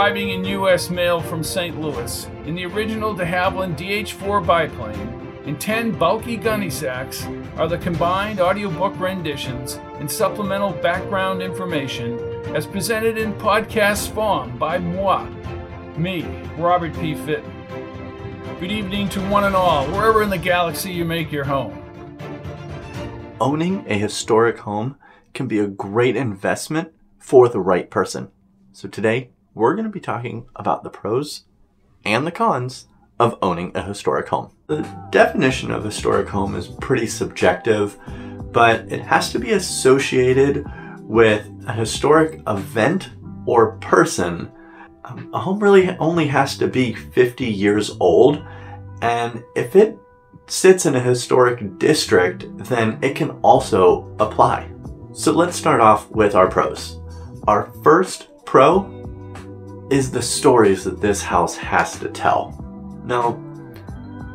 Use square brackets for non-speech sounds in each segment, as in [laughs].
arriving in U.S. mail from St. Louis in the original de Havilland DH-4 biplane and 10 bulky gunny sacks are the combined audiobook renditions and supplemental background information as presented in podcast form by moi, me, Robert P. Fitton. Good evening to one and all, wherever in the galaxy you make your home. Owning a historic home can be a great investment for the right person. So today, we're going to be talking about the pros and the cons of owning a historic home. The definition of historic home is pretty subjective, but it has to be associated with a historic event or person. Um, a home really only has to be 50 years old, and if it sits in a historic district, then it can also apply. So let's start off with our pros. Our first pro is the stories that this house has to tell. Now,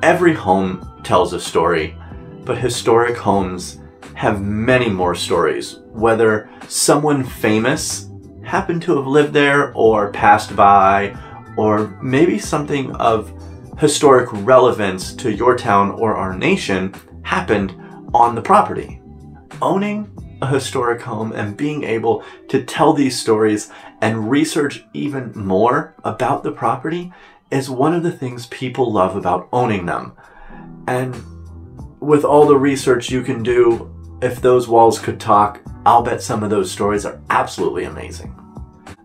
every home tells a story, but historic homes have many more stories. Whether someone famous happened to have lived there or passed by, or maybe something of historic relevance to your town or our nation happened on the property. Owning a historic home and being able to tell these stories and research even more about the property is one of the things people love about owning them. And with all the research you can do, if those walls could talk, I'll bet some of those stories are absolutely amazing.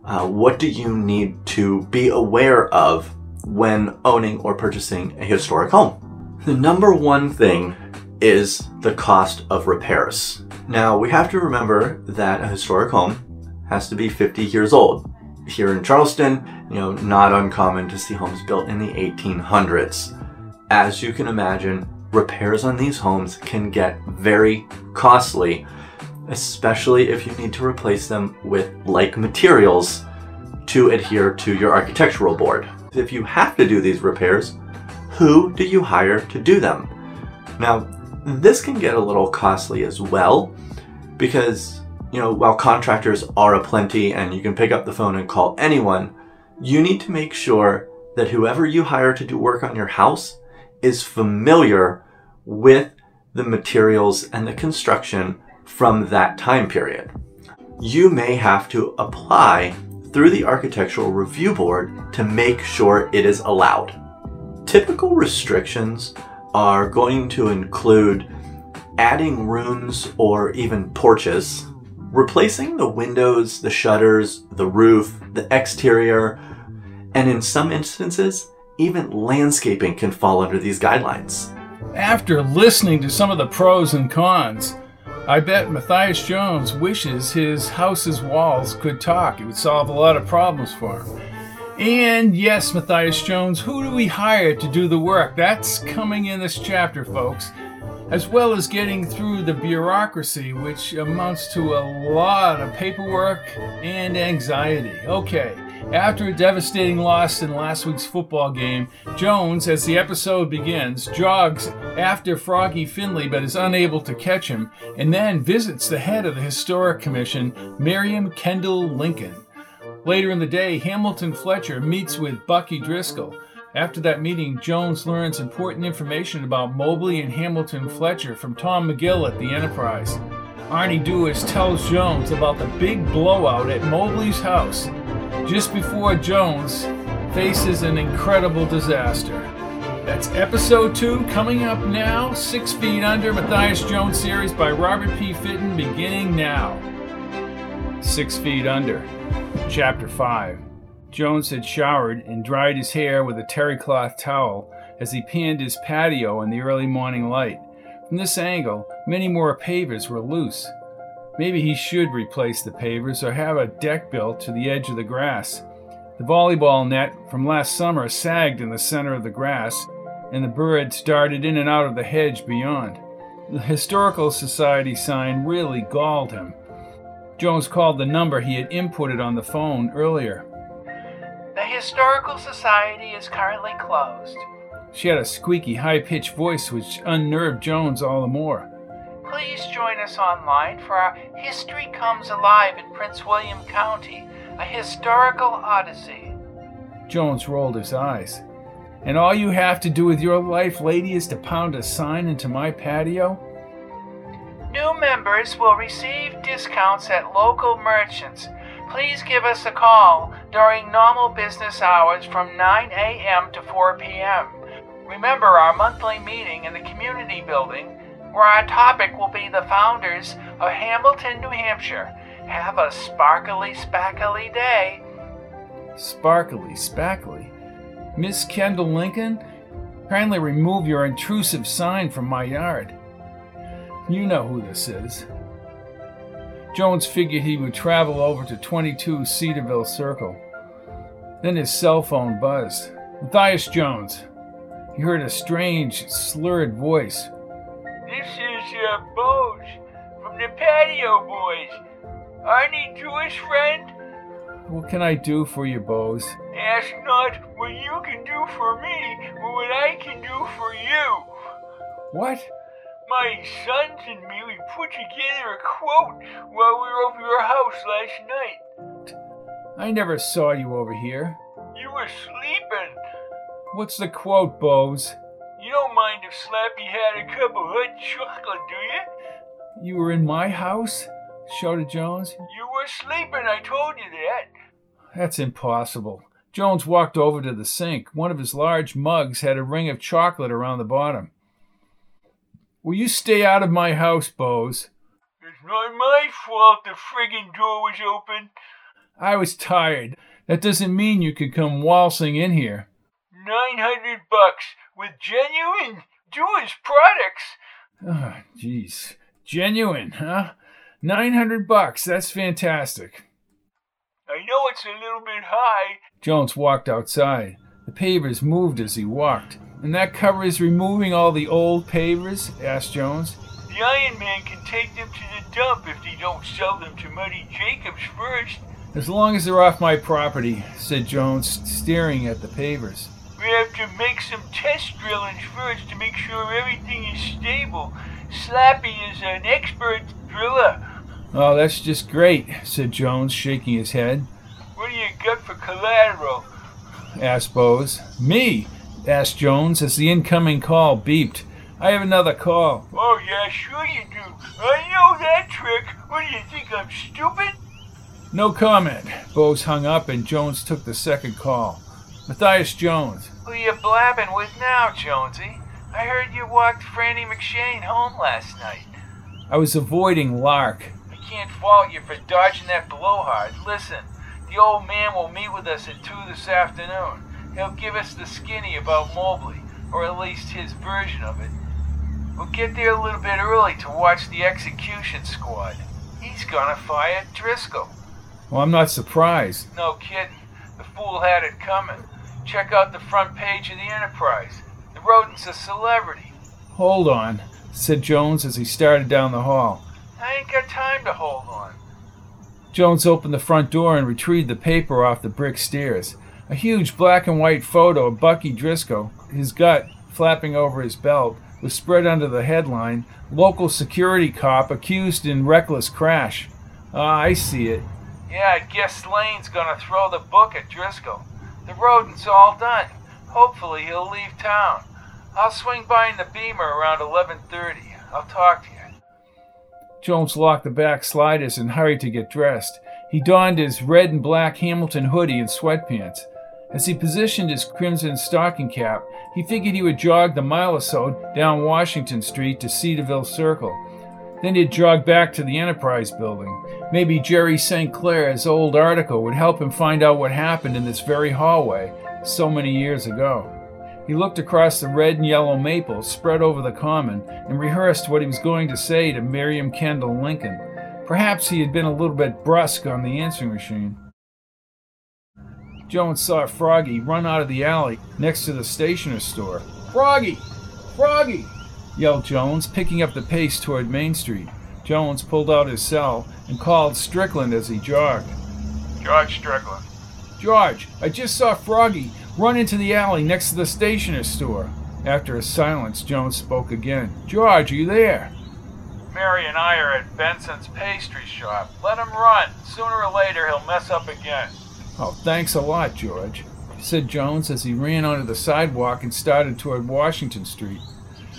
Uh, what do you need to be aware of when owning or purchasing a historic home? The number one thing is the cost of repairs. Now, we have to remember that a historic home has to be 50 years old. Here in Charleston, you know, not uncommon to see homes built in the 1800s. As you can imagine, repairs on these homes can get very costly, especially if you need to replace them with like materials to adhere to your architectural board. If you have to do these repairs, who do you hire to do them? Now, this can get a little costly as well because, you know, while contractors are aplenty and you can pick up the phone and call anyone, you need to make sure that whoever you hire to do work on your house is familiar with the materials and the construction from that time period. You may have to apply through the Architectural Review Board to make sure it is allowed. Typical restrictions are going to include adding rooms or even porches, replacing the windows, the shutters, the roof, the exterior, and in some instances, even landscaping can fall under these guidelines. After listening to some of the pros and cons, I bet Matthias Jones wishes his house's walls could talk. It would solve a lot of problems for him. And yes, Matthias Jones, who do we hire to do the work? That's coming in this chapter, folks. As well as getting through the bureaucracy, which amounts to a lot of paperwork and anxiety. Okay, after a devastating loss in last week's football game, Jones, as the episode begins, jogs after Froggy Finley but is unable to catch him, and then visits the head of the Historic Commission, Miriam Kendall Lincoln. Later in the day, Hamilton Fletcher meets with Bucky Driscoll. After that meeting, Jones learns important information about Mobley and Hamilton Fletcher from Tom McGill at the Enterprise. Arnie Duis tells Jones about the big blowout at Mobley's house just before Jones faces an incredible disaster. That's episode two coming up now. Six Feet Under Matthias Jones series by Robert P. Fitton beginning now. Six Feet Under. Chapter 5 Jones had showered and dried his hair with a terry cloth towel as he panned his patio in the early morning light. From this angle, many more pavers were loose. Maybe he should replace the pavers or have a deck built to the edge of the grass. The volleyball net from last summer sagged in the center of the grass, and the birds darted in and out of the hedge beyond. The Historical Society sign really galled him. Jones called the number he had inputted on the phone earlier. The Historical Society is currently closed. She had a squeaky, high pitched voice which unnerved Jones all the more. Please join us online for our History Comes Alive in Prince William County, a historical odyssey. Jones rolled his eyes. And all you have to do with your life, lady, is to pound a sign into my patio? New members will receive discounts at local merchants. Please give us a call during normal business hours from 9 a.m. to 4 p.m. Remember our monthly meeting in the community building, where our topic will be the founders of Hamilton, New Hampshire. Have a sparkly, spackly day. Sparkly, spackly. Miss Kendall Lincoln, kindly remove your intrusive sign from my yard. You know who this is. Jones figured he would travel over to 22 Cedarville Circle. Then his cell phone buzzed. Matthias Jones. He heard a strange, slurred voice. This is uh, Bose from the Patio Boys. Arnie Jewish friend? What can I do for you, Bose? Ask not what you can do for me, but what I can do for you. What? My sons and me, we put together a quote while we were over your house last night. I never saw you over here. You were sleeping. What's the quote, Bose? You don't mind if Slappy had a cup of hot chocolate, do you? You were in my house? shouted Jones. You were sleeping, I told you that. That's impossible. Jones walked over to the sink. One of his large mugs had a ring of chocolate around the bottom. Will you stay out of my house, Bose? It's not my fault the friggin' door was open. I was tired. That doesn't mean you could come waltzing in here. Nine hundred bucks with genuine Jewish products. Ah, oh, jeez. Genuine, huh? Nine hundred bucks. That's fantastic. I know it's a little bit high. Jones walked outside. The pavers moved as he walked. And that cover is removing all the old pavers? asked Jones. The Iron Man can take them to the dump if they don't sell them to Muddy Jacobs first. As long as they're off my property, said Jones, staring at the pavers. We have to make some test drillings first to make sure everything is stable. Slappy is an expert driller. Oh, that's just great, said Jones, shaking his head. What do you got for collateral? asked Bose. Me, asked Jones as the incoming call beeped. I have another call. Oh, yeah, sure you do. I know that trick. What do you think, I'm stupid? No comment. Bose hung up and Jones took the second call. Matthias Jones. Who you blabbing with now, Jonesy? I heard you walked Franny McShane home last night. I was avoiding Lark. I can't fault you for dodging that blowhard. Listen, the old man will meet with us at 2 this afternoon. He'll give us the skinny about Mobley, or at least his version of it. We'll get there a little bit early to watch the execution squad. He's gonna fire Driscoll. Well, I'm not surprised. No kidding. The fool had it coming. Check out the front page of the Enterprise. The rodent's a celebrity. Hold on, said Jones as he started down the hall. I ain't got time to hold on. Jones opened the front door and retrieved the paper off the brick stairs. A huge black and white photo of Bucky Driscoll, his gut flapping over his belt, was spread under the headline Local Security Cop Accused in Reckless Crash. Ah, I see it. Yeah, I guess Lane's gonna throw the book at Driscoll. The rodent's all done. Hopefully he'll leave town. I'll swing by in the Beamer around 11:30. I'll talk to you. Jones locked the back sliders and hurried to get dressed. He donned his red and black Hamilton hoodie and sweatpants. As he positioned his crimson stocking cap, he figured he would jog the mile or so down Washington Street to Cedarville Circle. Then he'd jog back to the Enterprise building. Maybe Jerry St. Clair's old article would help him find out what happened in this very hallway so many years ago. He looked across the red and yellow maples spread over the common and rehearsed what he was going to say to Miriam Kendall Lincoln. Perhaps he had been a little bit brusque on the answering machine. Jones saw Froggy run out of the alley next to the stationer's store. Froggy! Froggy! yelled Jones, picking up the pace toward Main Street. Jones pulled out his cell and called Strickland as he jogged. George Strickland. George, I just saw Froggy run into the alley next to the stationer's store. After a silence, Jones spoke again. George, are you there? Mary and I are at Benson's pastry shop. Let him run. Sooner or later, he'll mess up again. Oh, thanks a lot, George. said Jones as he ran onto the sidewalk and started toward Washington Street.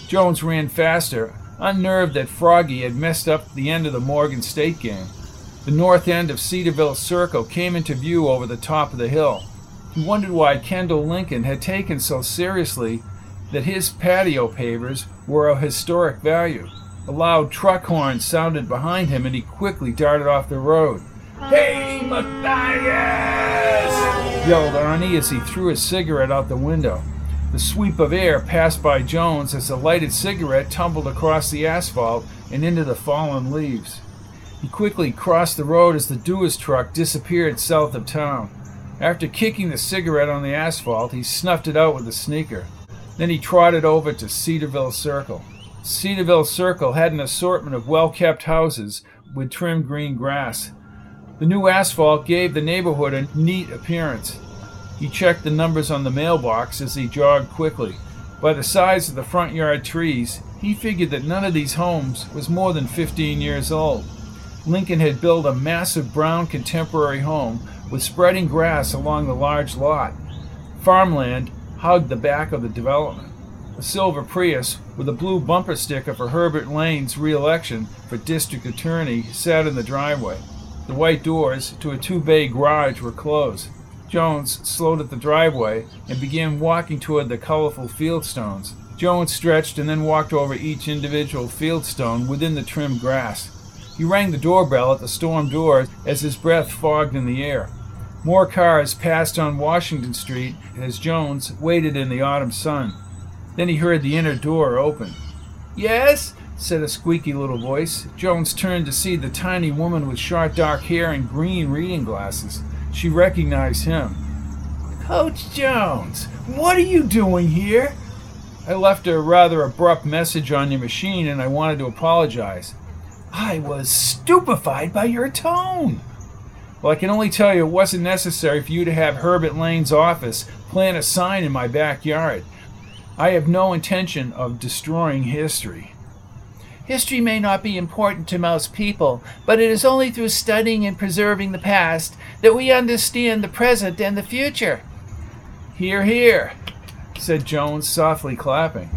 Jones ran faster, unnerved that Froggy had messed up the end of the Morgan State game. The north end of Cedarville Circle came into view over the top of the hill. He wondered why Kendall Lincoln had taken so seriously that his patio pavers were of historic value. A loud truck horn sounded behind him and he quickly darted off the road. Hey, Matthias! yelled Arnie as he threw a cigarette out the window. The sweep of air passed by Jones as the lighted cigarette tumbled across the asphalt and into the fallen leaves. He quickly crossed the road as the Duas truck disappeared south of town. After kicking the cigarette on the asphalt, he snuffed it out with a sneaker. Then he trotted over to Cedarville Circle. Cedarville Circle had an assortment of well kept houses with trimmed green grass. The new asphalt gave the neighborhood a neat appearance. He checked the numbers on the mailbox as he jogged quickly. By the size of the front yard trees, he figured that none of these homes was more than 15 years old. Lincoln had built a massive brown contemporary home with spreading grass along the large lot. Farmland hugged the back of the development. A silver Prius with a blue bumper sticker for Herbert Lane's re-election for district attorney sat in the driveway. The white doors to a two-bay garage were closed. Jones slowed at the driveway and began walking toward the colorful fieldstones. Jones stretched and then walked over each individual fieldstone within the trimmed grass. He rang the doorbell at the storm door as his breath fogged in the air. More cars passed on Washington Street as Jones waited in the autumn sun. Then he heard the inner door open. Yes? Said a squeaky little voice. Jones turned to see the tiny woman with short dark hair and green reading glasses. She recognized him. Coach Jones, what are you doing here? I left a rather abrupt message on your machine and I wanted to apologize. I was stupefied by your tone. Well, I can only tell you it wasn't necessary for you to have Herbert Lane's office plant a sign in my backyard. I have no intention of destroying history. History may not be important to most people, but it is only through studying and preserving the past that we understand the present and the future. Hear, hear, said Jones, softly clapping.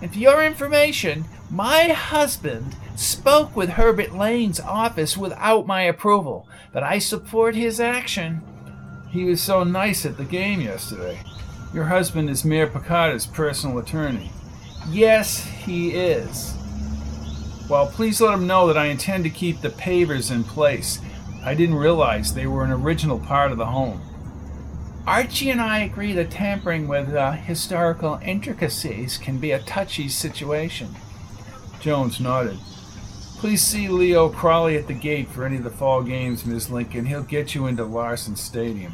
And for your information, my husband spoke with Herbert Lane's office without my approval, but I support his action. He was so nice at the game yesterday. Your husband is Mayor Picada's personal attorney. Yes, he is. Well, please let him know that I intend to keep the pavers in place. I didn't realize they were an original part of the home. Archie and I agree that tampering with uh, historical intricacies can be a touchy situation. Jones nodded. Please see Leo Crawley at the gate for any of the fall games, Miss Lincoln. He'll get you into Larson Stadium.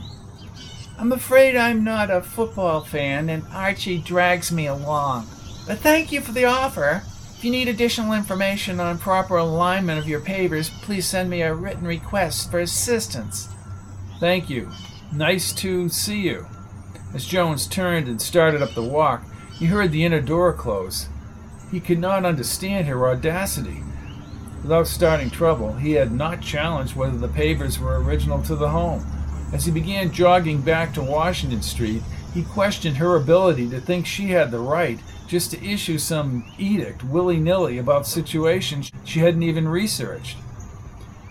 I'm afraid I'm not a football fan, and Archie drags me along. But thank you for the offer. If you need additional information on proper alignment of your pavers, please send me a written request for assistance. Thank you. Nice to see you. As Jones turned and started up the walk, he heard the inner door close. He could not understand her audacity. Without starting trouble, he had not challenged whether the pavers were original to the home. As he began jogging back to Washington Street, he questioned her ability to think she had the right just to issue some edict willy nilly about situations she hadn't even researched.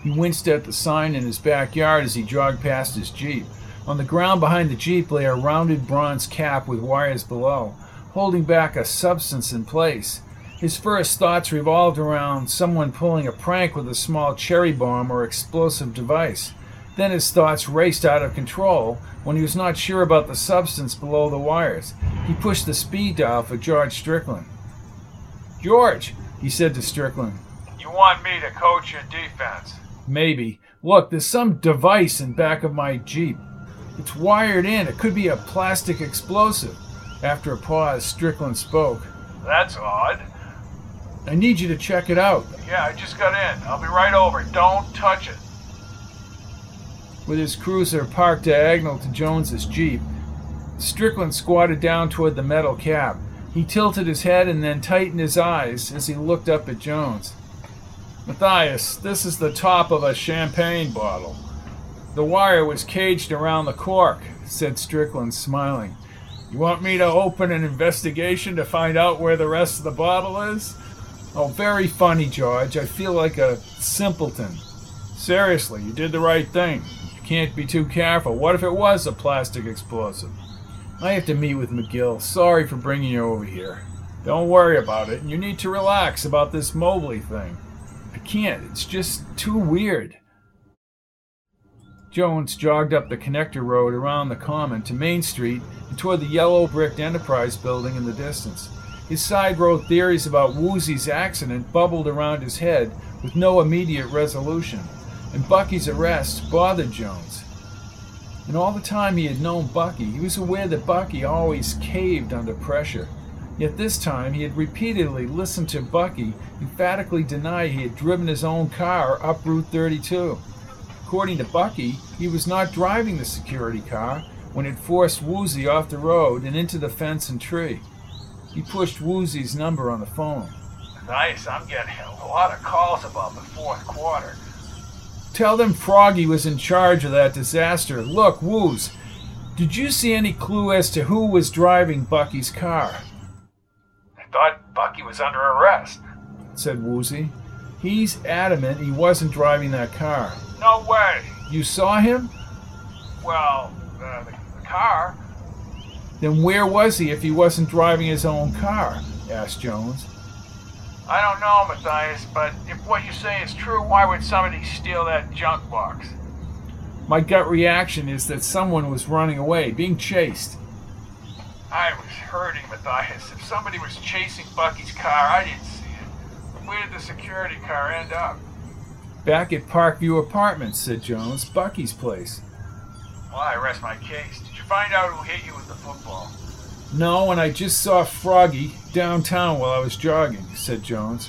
He winced at the sign in his backyard as he jogged past his Jeep. On the ground behind the Jeep lay a rounded bronze cap with wires below, holding back a substance in place. His first thoughts revolved around someone pulling a prank with a small cherry bomb or explosive device. Then his thoughts raced out of control when he was not sure about the substance below the wires. He pushed the speed dial for George Strickland. George, he said to Strickland. You want me to coach your defense? Maybe. Look, there's some device in back of my Jeep. It's wired in. It could be a plastic explosive. After a pause, Strickland spoke. That's odd. I need you to check it out. Yeah, I just got in. I'll be right over. Don't touch it. With his cruiser parked diagonal to Jones's Jeep, Strickland squatted down toward the metal cap. He tilted his head and then tightened his eyes as he looked up at Jones. Matthias, this is the top of a champagne bottle. The wire was caged around the cork, said Strickland, smiling. You want me to open an investigation to find out where the rest of the bottle is? Oh, very funny, George. I feel like a simpleton. Seriously, you did the right thing. Can't be too careful. What if it was a plastic explosive? I have to meet with McGill. Sorry for bringing you over here. Don't worry about it. You need to relax about this Mobley thing. I can't. It's just too weird. Jones jogged up the connector road around the common to Main Street and toward the yellow bricked Enterprise building in the distance. His side road theories about Woozy's accident bubbled around his head with no immediate resolution, and Bucky's arrest bothered Jones. And all the time he had known Bucky, he was aware that Bucky always caved under pressure. Yet this time he had repeatedly listened to Bucky emphatically deny he had driven his own car up Route 32. According to Bucky, he was not driving the security car when it forced Woozy off the road and into the fence and tree. He pushed Woozy's number on the phone. Nice, I'm getting a lot of calls about the fourth quarter. Tell them Froggy was in charge of that disaster. Look, Wooz, did you see any clue as to who was driving Bucky's car? I thought Bucky was under arrest. said Woozy. He's adamant he wasn't driving that car. No way. You saw him? Well, uh, the, the car. Then where was he if he wasn't driving his own car? asked Jones. I don't know, Matthias, but what you say is true, why would somebody steal that junk box? My gut reaction is that someone was running away, being chased. I was hurting, Matthias. If somebody was chasing Bucky's car, I didn't see it. Where did the security car end up? Back at Parkview Apartments, said Jones. Bucky's place. Well, I rest my case. Did you find out who hit you with the football? No, and I just saw Froggy downtown while I was jogging, said Jones.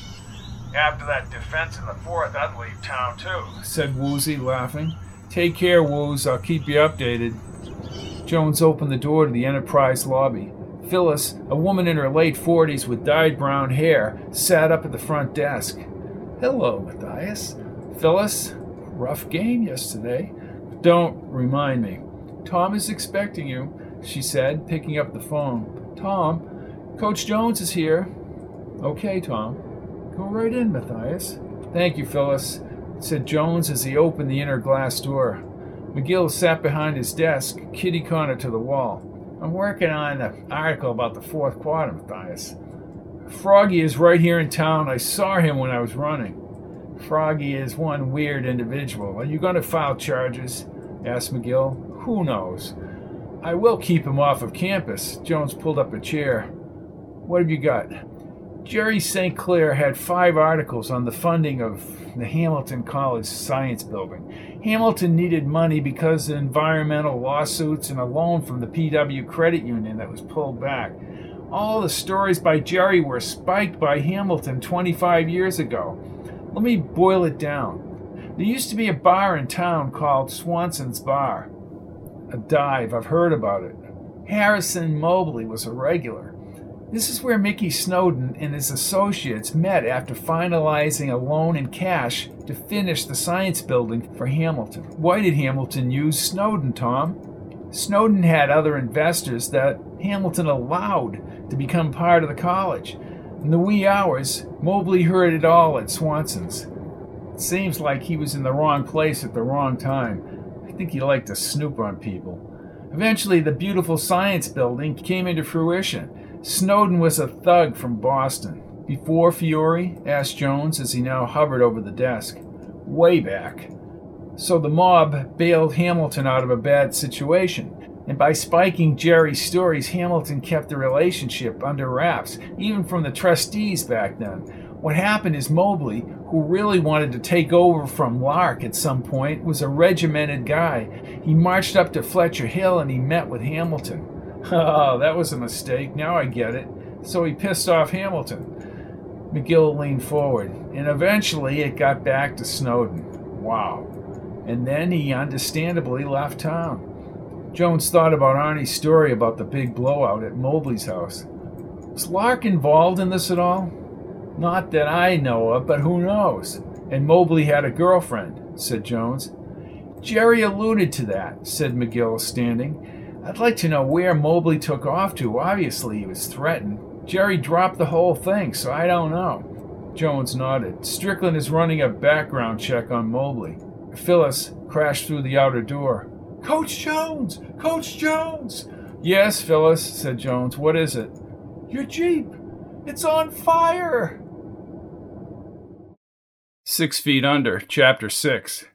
After that defense in the fourth, I'd leave town too. said Woozy, laughing. Take care, Wooz. I'll keep you updated. Jones opened the door to the Enterprise lobby. Phyllis, a woman in her late forties with dyed brown hair, sat up at the front desk. Hello, Matthias. Phyllis, rough game yesterday. Don't remind me. Tom is expecting you, she said, picking up the phone. Tom, Coach Jones is here. Okay, Tom. Go right in, Matthias. Thank you, Phyllis, said Jones as he opened the inner glass door. McGill sat behind his desk, kitty corner to the wall. I'm working on an article about the fourth quarter, Matthias. Froggy is right here in town. I saw him when I was running. Froggy is one weird individual. Are you going to file charges? asked McGill. Who knows? I will keep him off of campus. Jones pulled up a chair. What have you got? Jerry St. Clair had five articles on the funding of the Hamilton College Science Building. Hamilton needed money because of environmental lawsuits and a loan from the PW Credit Union that was pulled back. All the stories by Jerry were spiked by Hamilton 25 years ago. Let me boil it down. There used to be a bar in town called Swanson's Bar. A dive, I've heard about it. Harrison Mobley was a regular. This is where Mickey Snowden and his associates met after finalizing a loan in cash to finish the science building for Hamilton. Why did Hamilton use Snowden, Tom? Snowden had other investors that Hamilton allowed to become part of the college. In the wee hours, Mobley heard it all at Swanson's. It seems like he was in the wrong place at the wrong time. I think he liked to snoop on people. Eventually, the beautiful science building came into fruition. Snowden was a thug from Boston. Before Fiore? asked Jones as he now hovered over the desk. Way back. So the mob bailed Hamilton out of a bad situation. And by spiking Jerry's stories, Hamilton kept the relationship under wraps, even from the trustees back then. What happened is Mobley, who really wanted to take over from Lark at some point, was a regimented guy. He marched up to Fletcher Hill and he met with Hamilton. Oh, that was a mistake. Now I get it. So he pissed off Hamilton. McGill leaned forward, and eventually it got back to Snowden. Wow. And then he understandably left town. Jones thought about Arnie's story about the big blowout at Mobley's house. Was Lark involved in this at all? Not that I know of, but who knows? And Mobley had a girlfriend, said Jones. Jerry alluded to that, said McGill, standing. I'd like to know where Mobley took off to. Obviously, he was threatened. Jerry dropped the whole thing, so I don't know. Jones nodded. Strickland is running a background check on Mobley. Phyllis crashed through the outer door. Coach Jones! Coach Jones! Yes, Phyllis, said Jones. What is it? Your Jeep! It's on fire! Six Feet Under, Chapter 6.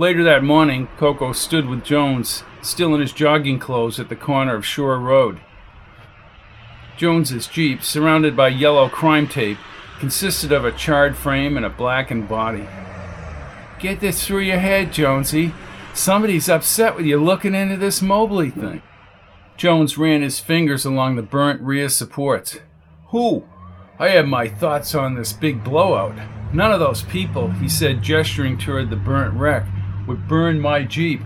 Later that morning, Coco stood with Jones, still in his jogging clothes, at the corner of Shore Road. Jones's Jeep, surrounded by yellow crime tape, consisted of a charred frame and a blackened body. Get this through your head, Jonesy. Somebody's upset with you looking into this Mobley thing. Jones ran his fingers along the burnt rear supports. Who? I have my thoughts on this big blowout. None of those people, he said, gesturing toward the burnt wreck, would burn my Jeep.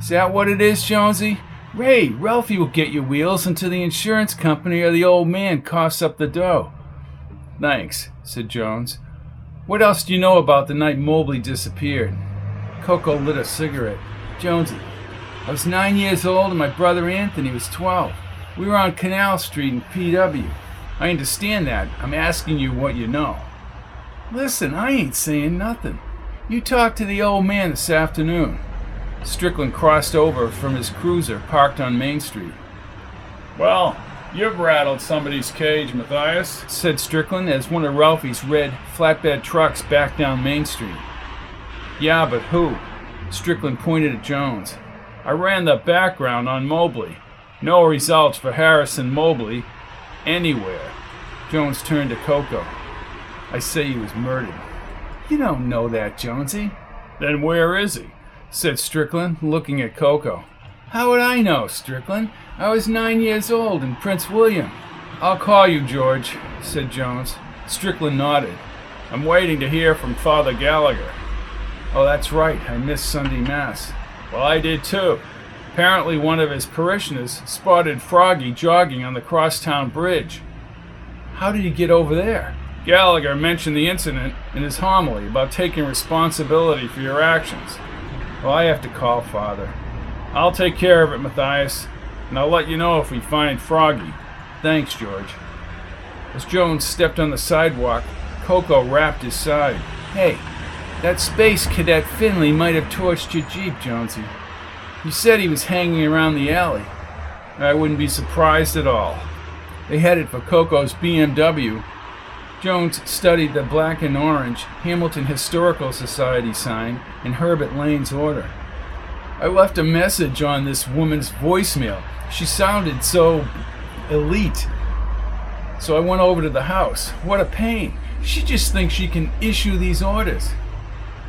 Is that what it is, Jonesy? Ray, Ralphie will get your wheels until the insurance company or the old man coughs up the dough. Thanks, said Jones. What else do you know about the night Mobley disappeared? Coco lit a cigarette. Jonesy, I was nine years old and my brother Anthony was 12. We were on Canal Street in PW. I understand that. I'm asking you what you know. Listen, I ain't saying nothing. You talk to the old man this afternoon. Strickland crossed over from his cruiser parked on Main Street. Well, you've rattled somebody's cage, Matthias, said Strickland as one of Ralphie's red flatbed trucks backed down Main Street. Yeah, but who? Strickland pointed at Jones. I ran the background on Mobley. No results for Harrison Mobley anywhere. Jones turned to Coco. I say he was murdered. You don't know that, Jonesy. Then where is he? said Strickland, looking at Coco. How would I know, Strickland? I was nine years old in Prince William. I'll call you, George, said Jones. Strickland nodded. I'm waiting to hear from Father Gallagher. Oh, that's right. I missed Sunday Mass. Well, I did too. Apparently, one of his parishioners spotted Froggy jogging on the crosstown bridge. How did he get over there? Gallagher mentioned the incident in his homily about taking responsibility for your actions. Well, I have to call Father. I'll take care of it, Matthias, and I'll let you know if we find Froggy. Thanks, George. As Jones stepped on the sidewalk, Coco rapped his side. Hey, that space cadet Finley might have torched your Jeep, Jonesy. You said he was hanging around the alley. I wouldn't be surprised at all. They headed for Coco's BMW. Jones studied the black and orange Hamilton Historical Society sign in Herbert Lane's order. I left a message on this woman's voicemail. She sounded so elite. So I went over to the house. What a pain. She just thinks she can issue these orders.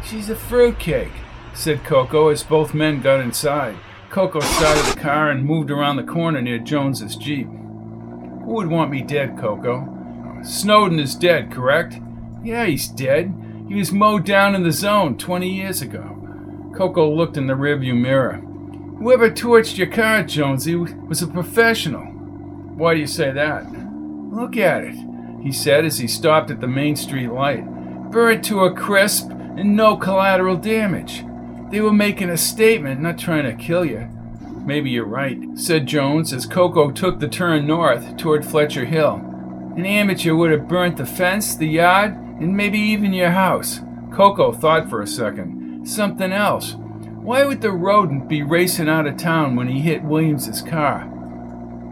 She's a fruitcake, said Coco as both men got inside. Coco started the car and moved around the corner near Jones's Jeep. Who would want me dead, Coco? Snowden is dead, correct? Yeah, he's dead. He was mowed down in the zone 20 years ago. Coco looked in the rearview mirror. Whoever torched your car, Jonesy, was a professional. Why do you say that? Look at it, he said as he stopped at the Main Street light. Burnt to a crisp and no collateral damage. They were making a statement, not trying to kill you. Maybe you're right, said Jones as Coco took the turn north toward Fletcher Hill. An amateur would have burnt the fence, the yard, and maybe even your house. Coco thought for a second. Something else. Why would the rodent be racing out of town when he hit Williams's car?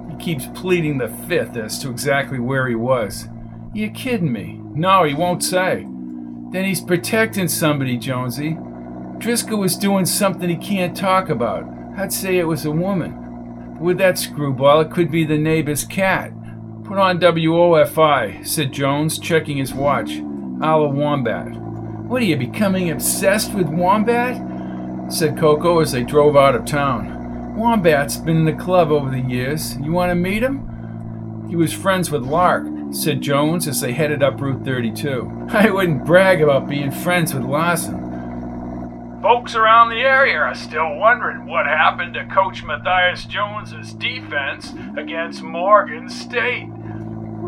He keeps pleading the fifth as to exactly where he was. You kidding me? No, he won't say. Then he's protecting somebody, Jonesy. Driscoll was doing something he can't talk about. I'd say it was a woman. With that screwball, it could be the neighbor's cat. Put on WOFI, said Jones, checking his watch. Isle of Wombat. What are you becoming obsessed with Wombat? said Coco as they drove out of town. Wombat's been in the club over the years. You want to meet him? He was friends with Lark, said Jones as they headed up Route 32. I wouldn't brag about being friends with Larson. Folks around the area are still wondering what happened to Coach Matthias Jones's defense against Morgan State.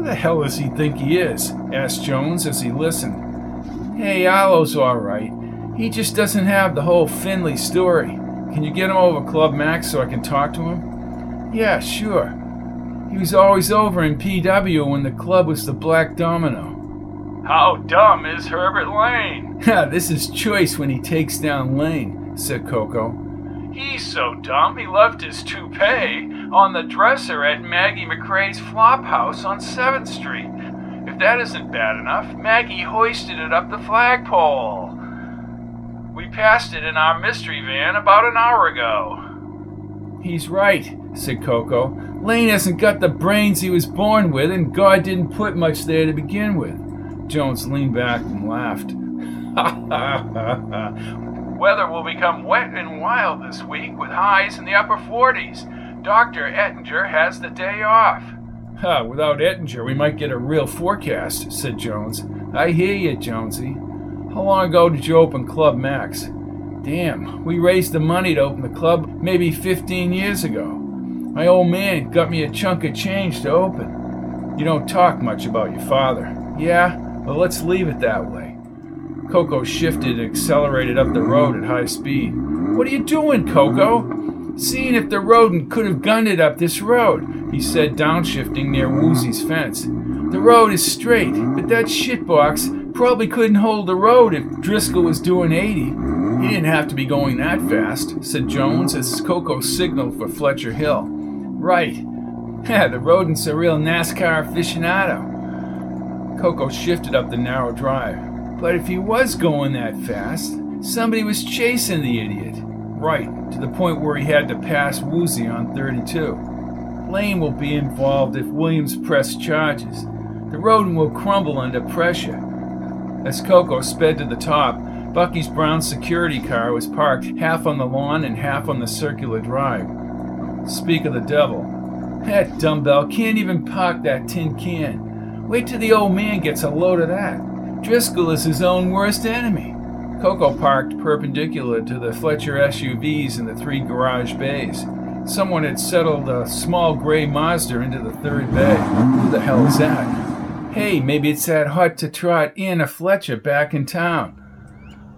The hell does he think he is? asked Jones as he listened. Hey, Arlo's all right. He just doesn't have the whole Finley story. Can you get him over Club Max so I can talk to him? Yeah, sure. He was always over in PW when the club was the Black Domino. How dumb is Herbert Lane? [laughs] This is choice when he takes down Lane, said Coco. He's so dumb he left his toupee on the dresser at Maggie McRae's flop house on 7th Street. If that isn't bad enough, Maggie hoisted it up the flagpole. We passed it in our mystery van about an hour ago. He's right, said Coco. Lane hasn't got the brains he was born with, and God didn't put much there to begin with. Jones leaned back and laughed. [laughs] Weather will become wet and wild this week with highs in the upper 40s. Dr. Ettinger has the day off. Ha, without Ettinger, we might get a real forecast, said Jones. I hear you, Jonesy. How long ago did you open Club Max? Damn, we raised the money to open the club maybe 15 years ago. My old man got me a chunk of change to open. You don't talk much about your father. Yeah? Well, let's leave it that way. Coco shifted and accelerated up the road at high speed. What are you doing, Coco? Seeing if the rodent could have gunned it up this road, he said, downshifting near Woozy's fence. The road is straight, but that shitbox probably couldn't hold the road if Driscoll was doing 80. He didn't have to be going that fast, said Jones as Coco signaled for Fletcher Hill. Right. Yeah, the rodent's a real NASCAR aficionado. Coco shifted up the narrow drive. But if he was going that fast, somebody was chasing the idiot. Right, to the point where he had to pass Woozy on 32. Lane will be involved if Williams press charges. The rodent will crumble under pressure. As Coco sped to the top, Bucky's brown security car was parked half on the lawn and half on the circular drive. Speak of the devil. That dumbbell can't even park that tin can. Wait till the old man gets a load of that. Driscoll is his own worst enemy. Coco parked perpendicular to the Fletcher SUVs in the three garage bays. Someone had settled a small gray Mazda into the third bay. Who the hell is that? Hey, maybe it's that hut to trot Anna Fletcher back in town.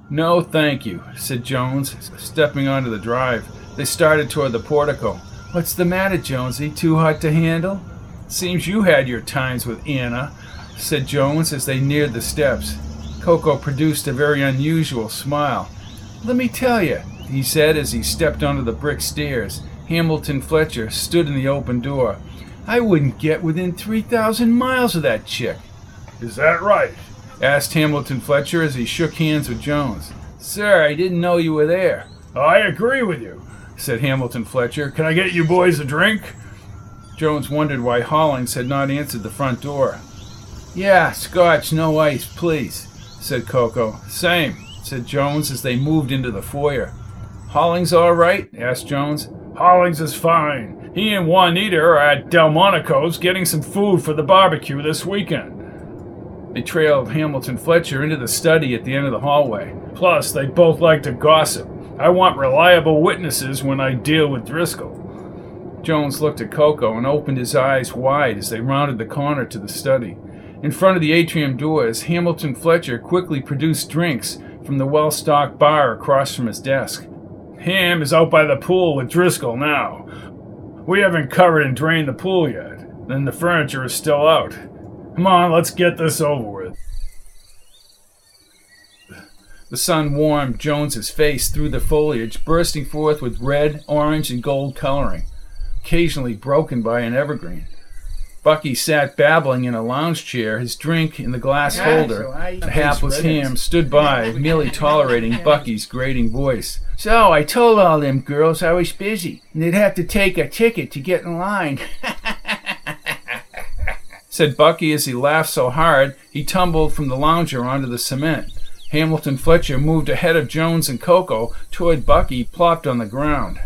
No, thank you, said Jones, stepping onto the drive. They started toward the portico. What's the matter, Jonesy? Too hot to handle? Seems you had your times with Anna, said Jones as they neared the steps. Coco produced a very unusual smile. Let me tell you, he said as he stepped onto the brick stairs. Hamilton Fletcher stood in the open door. I wouldn't get within 3,000 miles of that chick. Is that right? asked Hamilton Fletcher as he shook hands with Jones. Sir, I didn't know you were there, I agree with you, said Hamilton Fletcher. Can I get you boys a drink? Jones wondered why Hollings had not answered the front door. Yeah, scotch, no ice, please, said Coco. Same, said Jones as they moved into the foyer. Hollings all right? asked Jones. Hollings is fine. He and Juanita are at Delmonico's getting some food for the barbecue this weekend. They trailed Hamilton Fletcher into the study at the end of the hallway. Plus, they both like to gossip. I want reliable witnesses when I deal with Driscoll. Jones looked at Coco and opened his eyes wide as they rounded the corner to the study. In front of the atrium doors, Hamilton Fletcher quickly produced drinks from the well stocked bar across from his desk. Ham is out by the pool with Driscoll now. We haven't covered and drained the pool yet, and the furniture is still out. Come on, let's get this over with. The sun warmed Jones's face through the foliage, bursting forth with red, orange, and gold coloring, occasionally broken by an evergreen. Bucky sat babbling in a lounge chair, his drink in the glass holder. The hapless ham stood by, merely tolerating [laughs] Bucky's grating voice. So I told all them girls I was busy, and they'd have to take a ticket to get in line. [laughs] said Bucky as he laughed so hard he tumbled from the lounger onto the cement. Hamilton Fletcher moved ahead of Jones and Coco toward Bucky, plopped on the ground.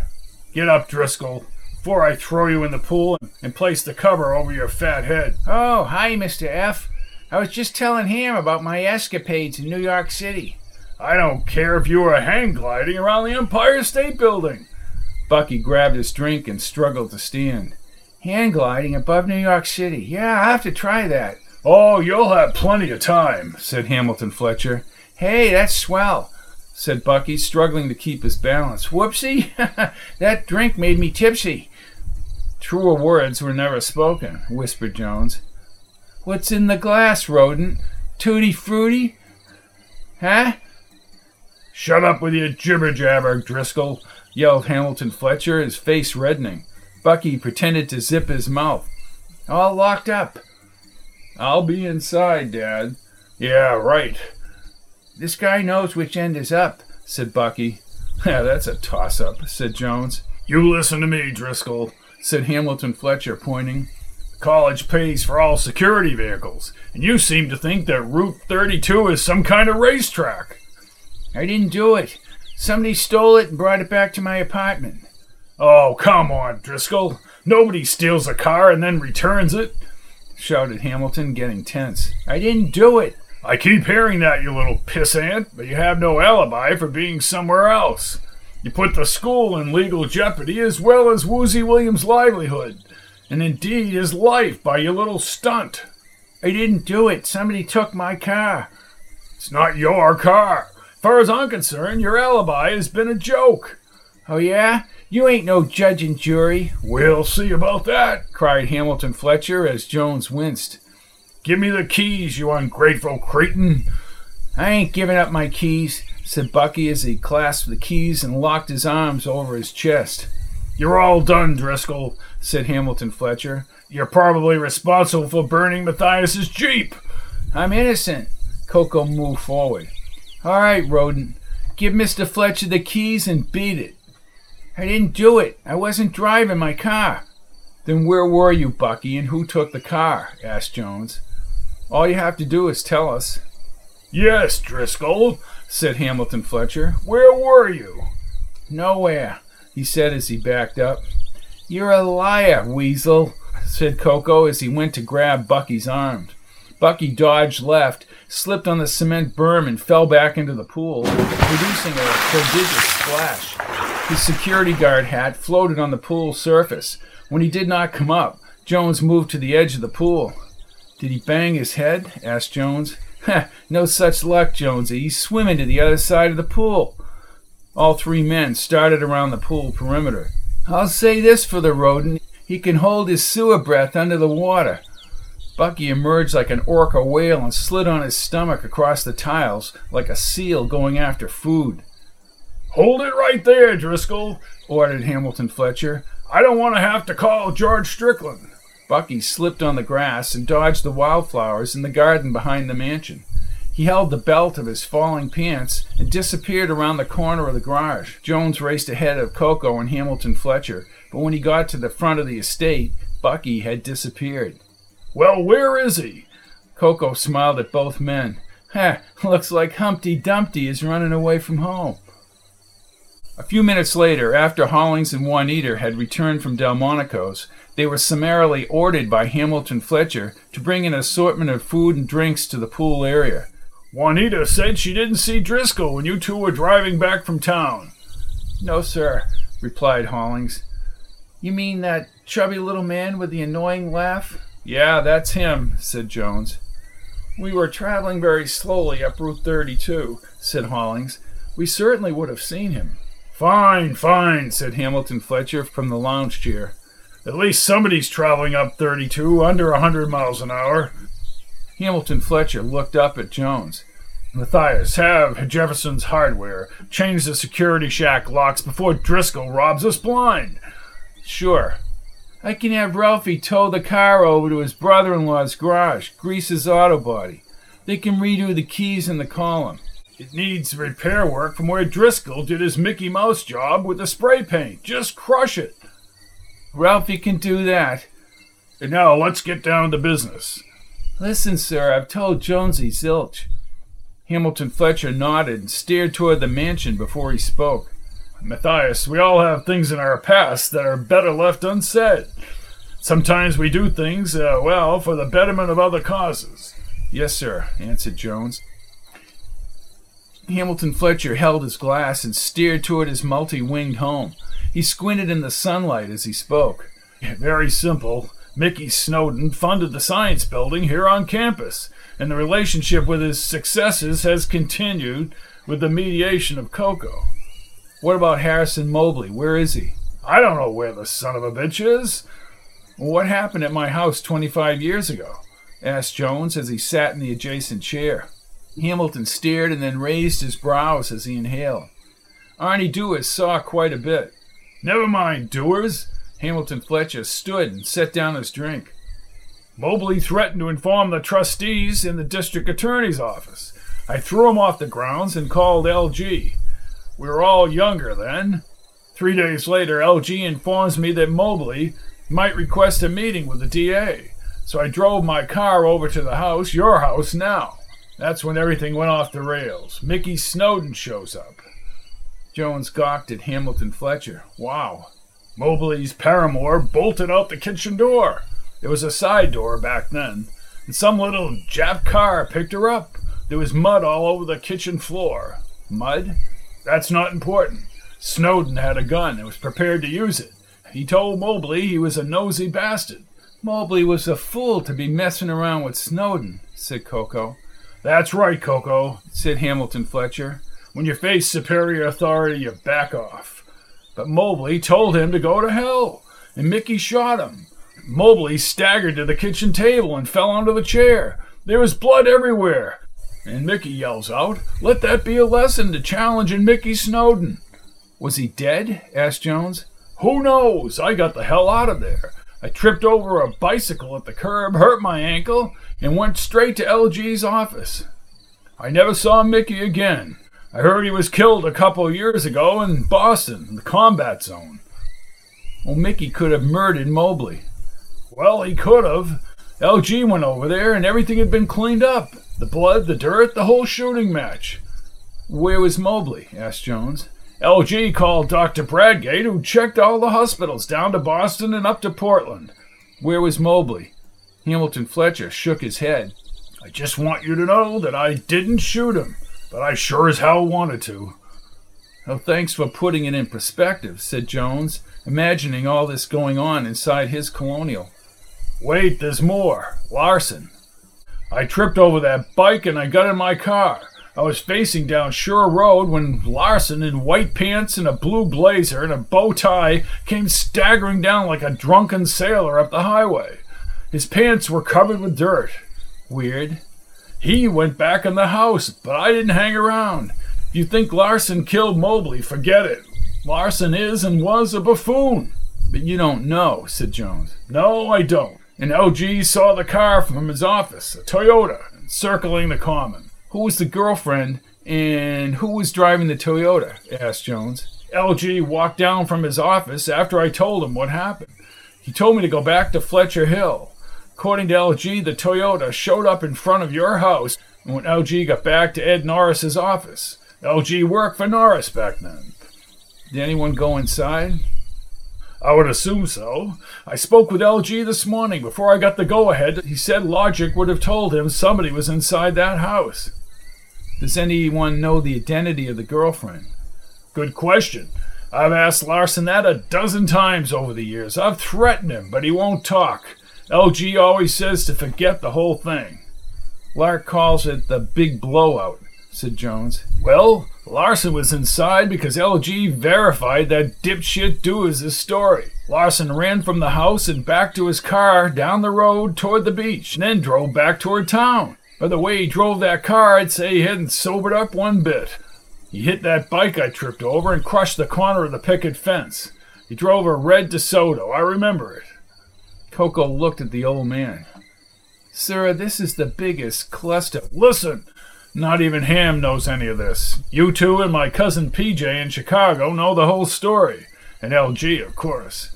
Get up, Driscoll, before I throw you in the pool and place the cover over your fat head. Oh, hi, Mr. F. I was just telling Ham about my escapades in New York City. I don't care if you were hang gliding around the Empire State Building. Bucky grabbed his drink and struggled to stand. Hand gliding above New York City. Yeah, I'll have to try that. Oh, you'll have plenty of time, said Hamilton Fletcher. Hey, that's swell. Said Bucky, struggling to keep his balance. Whoopsie! [laughs] that drink made me tipsy. Truer words were never spoken, whispered Jones. What's in the glass, rodent? Tutti frutti? Huh? Shut up with your jibber jabber, Driscoll, yelled Hamilton Fletcher, his face reddening. Bucky pretended to zip his mouth. All locked up. I'll be inside, Dad. Yeah, right. This guy knows which end is up, said Bucky. [laughs] Yeah, that's a toss up, said Jones. You listen to me, Driscoll, said Hamilton Fletcher, pointing. The college pays for all security vehicles, and you seem to think that Route 32 is some kind of racetrack. I didn't do it. Somebody stole it and brought it back to my apartment. Oh, come on, Driscoll. Nobody steals a car and then returns it, shouted Hamilton, getting tense. I didn't do it. I keep hearing that, you little pissant, but you have no alibi for being somewhere else. You put the school in legal jeopardy as well as Woozy Williams' livelihood, and indeed his life by your little stunt. I didn't do it. Somebody took my car. It's not your car. As far as I'm concerned, your alibi has been a joke. Oh, yeah? You ain't no judge and jury. We'll see about that, cried Hamilton Fletcher as Jones winced. Give me the keys, you ungrateful cretin. I ain't giving up my keys, said Bucky as he clasped the keys and locked his arms over his chest. You're all done, Driscoll, said Hamilton Fletcher. You're probably responsible for burning Matthias's Jeep. I'm innocent. Coco moved forward. All right, Rodent. Give Mr. Fletcher the keys and beat it. I didn't do it. I wasn't driving my car. Then where were you, Bucky, and who took the car? asked Jones. All you have to do is tell us. Yes, Driscoll, said Hamilton Fletcher. Where were you? Nowhere, he said as he backed up. You're a liar, Weasel, said Coco as he went to grab Bucky's arm. Bucky dodged left, slipped on the cement berm, and fell back into the pool, producing a prodigious splash. His security guard hat floated on the pool surface. When he did not come up, Jones moved to the edge of the pool. Did he bang his head? asked Jones. no such luck, Jonesy. He's swimming to the other side of the pool. All three men started around the pool perimeter. I'll say this for the rodent. He can hold his sewer breath under the water. Bucky emerged like an orca whale and slid on his stomach across the tiles like a seal going after food. Hold it right there, Driscoll, ordered Hamilton Fletcher. I don't want to have to call George Strickland. Bucky slipped on the grass and dodged the wildflowers in the garden behind the mansion. He held the belt of his falling pants and disappeared around the corner of the garage. Jones raced ahead of Coco and Hamilton Fletcher, but when he got to the front of the estate, Bucky had disappeared. Well, where is he? Coco smiled at both men. Ha, looks like Humpty Dumpty is running away from home. A few minutes later, after Hollings and Juanita had returned from Delmonico's, they were summarily ordered by Hamilton Fletcher to bring an assortment of food and drinks to the pool area. Juanita said she didn't see Driscoll when you two were driving back from town. No, sir, replied Hollings. You mean that chubby little man with the annoying laugh? Yeah, that's him, said Jones. We were traveling very slowly up Route 32, said Hollings. We certainly would have seen him. Fine, fine, said Hamilton Fletcher from the lounge chair. At least somebody's traveling up 32 under a 100 miles an hour. Hamilton Fletcher looked up at Jones. Matthias, have Jefferson's hardware change the security shack locks before Driscoll robs us blind. Sure. I can have Ralphie tow the car over to his brother in law's garage, grease his auto body. They can redo the keys in the column. It needs repair work from where Driscoll did his Mickey Mouse job with the spray paint. Just crush it. Ralphie can do that. And now let's get down to business. Listen, sir, I've told Jonesy Zilch. Hamilton Fletcher nodded and stared toward the mansion before he spoke. Matthias, we all have things in our past that are better left unsaid. Sometimes we do things, uh, well, for the betterment of other causes. Yes, sir, answered Jones. Hamilton Fletcher held his glass and stared toward his multi winged home. He squinted in the sunlight as he spoke. Very simple. Mickey Snowden funded the science building here on campus, and the relationship with his successors has continued with the mediation of Coco. What about Harrison Mobley? Where is he? I don't know where the son of a bitch is. What happened at my house 25 years ago? asked Jones as he sat in the adjacent chair. Hamilton stared and then raised his brows as he inhaled. Arnie Dewars saw quite a bit. Never mind, Dewars. Hamilton Fletcher stood and set down his drink. Mobley threatened to inform the trustees in the district attorney's office. I threw him off the grounds and called LG. We were all younger then. Three days later, LG informs me that Mobley might request a meeting with the DA. So I drove my car over to the house, your house now. That's when everything went off the rails. Mickey Snowden shows up. Jones gawked at Hamilton Fletcher. Wow. Mobley's paramour bolted out the kitchen door. There was a side door back then, and some little Jap car picked her up. There was mud all over the kitchen floor. Mud? That's not important. Snowden had a gun and was prepared to use it. He told Mobley he was a nosy bastard. Mobley was a fool to be messing around with Snowden, said Coco. That's right, Coco, said Hamilton Fletcher. When you face superior authority, you back off. But Mobley told him to go to hell, and Mickey shot him. Mobley staggered to the kitchen table and fell onto the chair. There was blood everywhere. And Mickey yells out, Let that be a lesson to challenging Mickey Snowden. Was he dead? asked Jones. Who knows? I got the hell out of there. I tripped over a bicycle at the curb, hurt my ankle, and went straight to LG's office. I never saw Mickey again. I heard he was killed a couple years ago in Boston, in the combat zone. Well, Mickey could have murdered Mobley. Well, he could have. LG went over there and everything had been cleaned up the blood, the dirt, the whole shooting match. Where was Mobley? asked Jones. LG called Dr. Bradgate, who checked all the hospitals down to Boston and up to Portland. Where was Mobley? Hamilton Fletcher shook his head. I just want you to know that I didn't shoot him but I sure as hell wanted to. Oh, thanks for putting it in perspective, said Jones, imagining all this going on inside his colonial. Wait, there's more. Larson. I tripped over that bike and I got in my car. I was facing down Shore Road when Larson, in white pants and a blue blazer and a bow tie, came staggering down like a drunken sailor up the highway. His pants were covered with dirt. Weird. He went back in the house, but I didn't hang around. If you think Larson killed Mobley, forget it. Larson is and was a buffoon. But you don't know, said Jones. No, I don't. And LG saw the car from his office, a Toyota, circling the common. Who was the girlfriend and who was driving the Toyota? asked Jones. LG walked down from his office after I told him what happened. He told me to go back to Fletcher Hill. According to LG, the Toyota showed up in front of your house when LG got back to Ed Norris's office. LG worked for Norris back then. Did anyone go inside? I would assume so. I spoke with LG this morning before I got the go ahead. He said logic would have told him somebody was inside that house. Does anyone know the identity of the girlfriend? Good question. I've asked Larson that a dozen times over the years. I've threatened him, but he won't talk. LG always says to forget the whole thing. Lark calls it the big blowout, said Jones. Well, Larson was inside because LG verified that dipshit Dewars' story. Larson ran from the house and back to his car down the road toward the beach, and then drove back toward town. By the way he drove that car, I'd say he hadn't sobered up one bit. He hit that bike I tripped over and crushed the corner of the picket fence. He drove a red DeSoto, I remember it. Coco looked at the old man. Sir, this is the biggest cluster. Listen! Not even Ham knows any of this. You two and my cousin PJ in Chicago know the whole story. And LG, of course.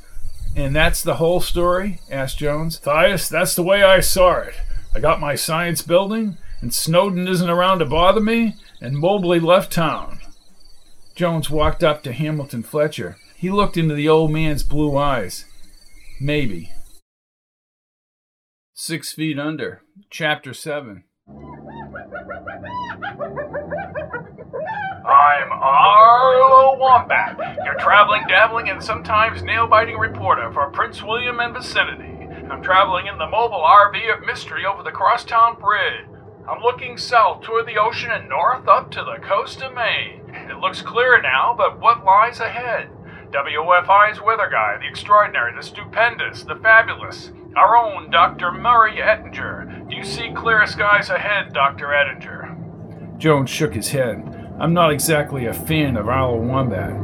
And that's the whole story? asked Jones. Thias, that's the way I saw it. I got my science building, and Snowden isn't around to bother me, and Mobley left town. Jones walked up to Hamilton Fletcher. He looked into the old man's blue eyes. Maybe. Six Feet Under, Chapter 7. I'm Arlo Wombat, your traveling, dabbling, and sometimes nail biting reporter for Prince William and vicinity. I'm traveling in the mobile RV of mystery over the crosstown bridge. I'm looking south toward the ocean and north up to the coast of Maine. It looks clear now, but what lies ahead? WFI's weather guy, the extraordinary, the stupendous, the fabulous, our own Dr. Murray Ettinger. Do you see clear skies ahead, Dr. Ettinger? Jones shook his head. I'm not exactly a fan of Arlo Wombat.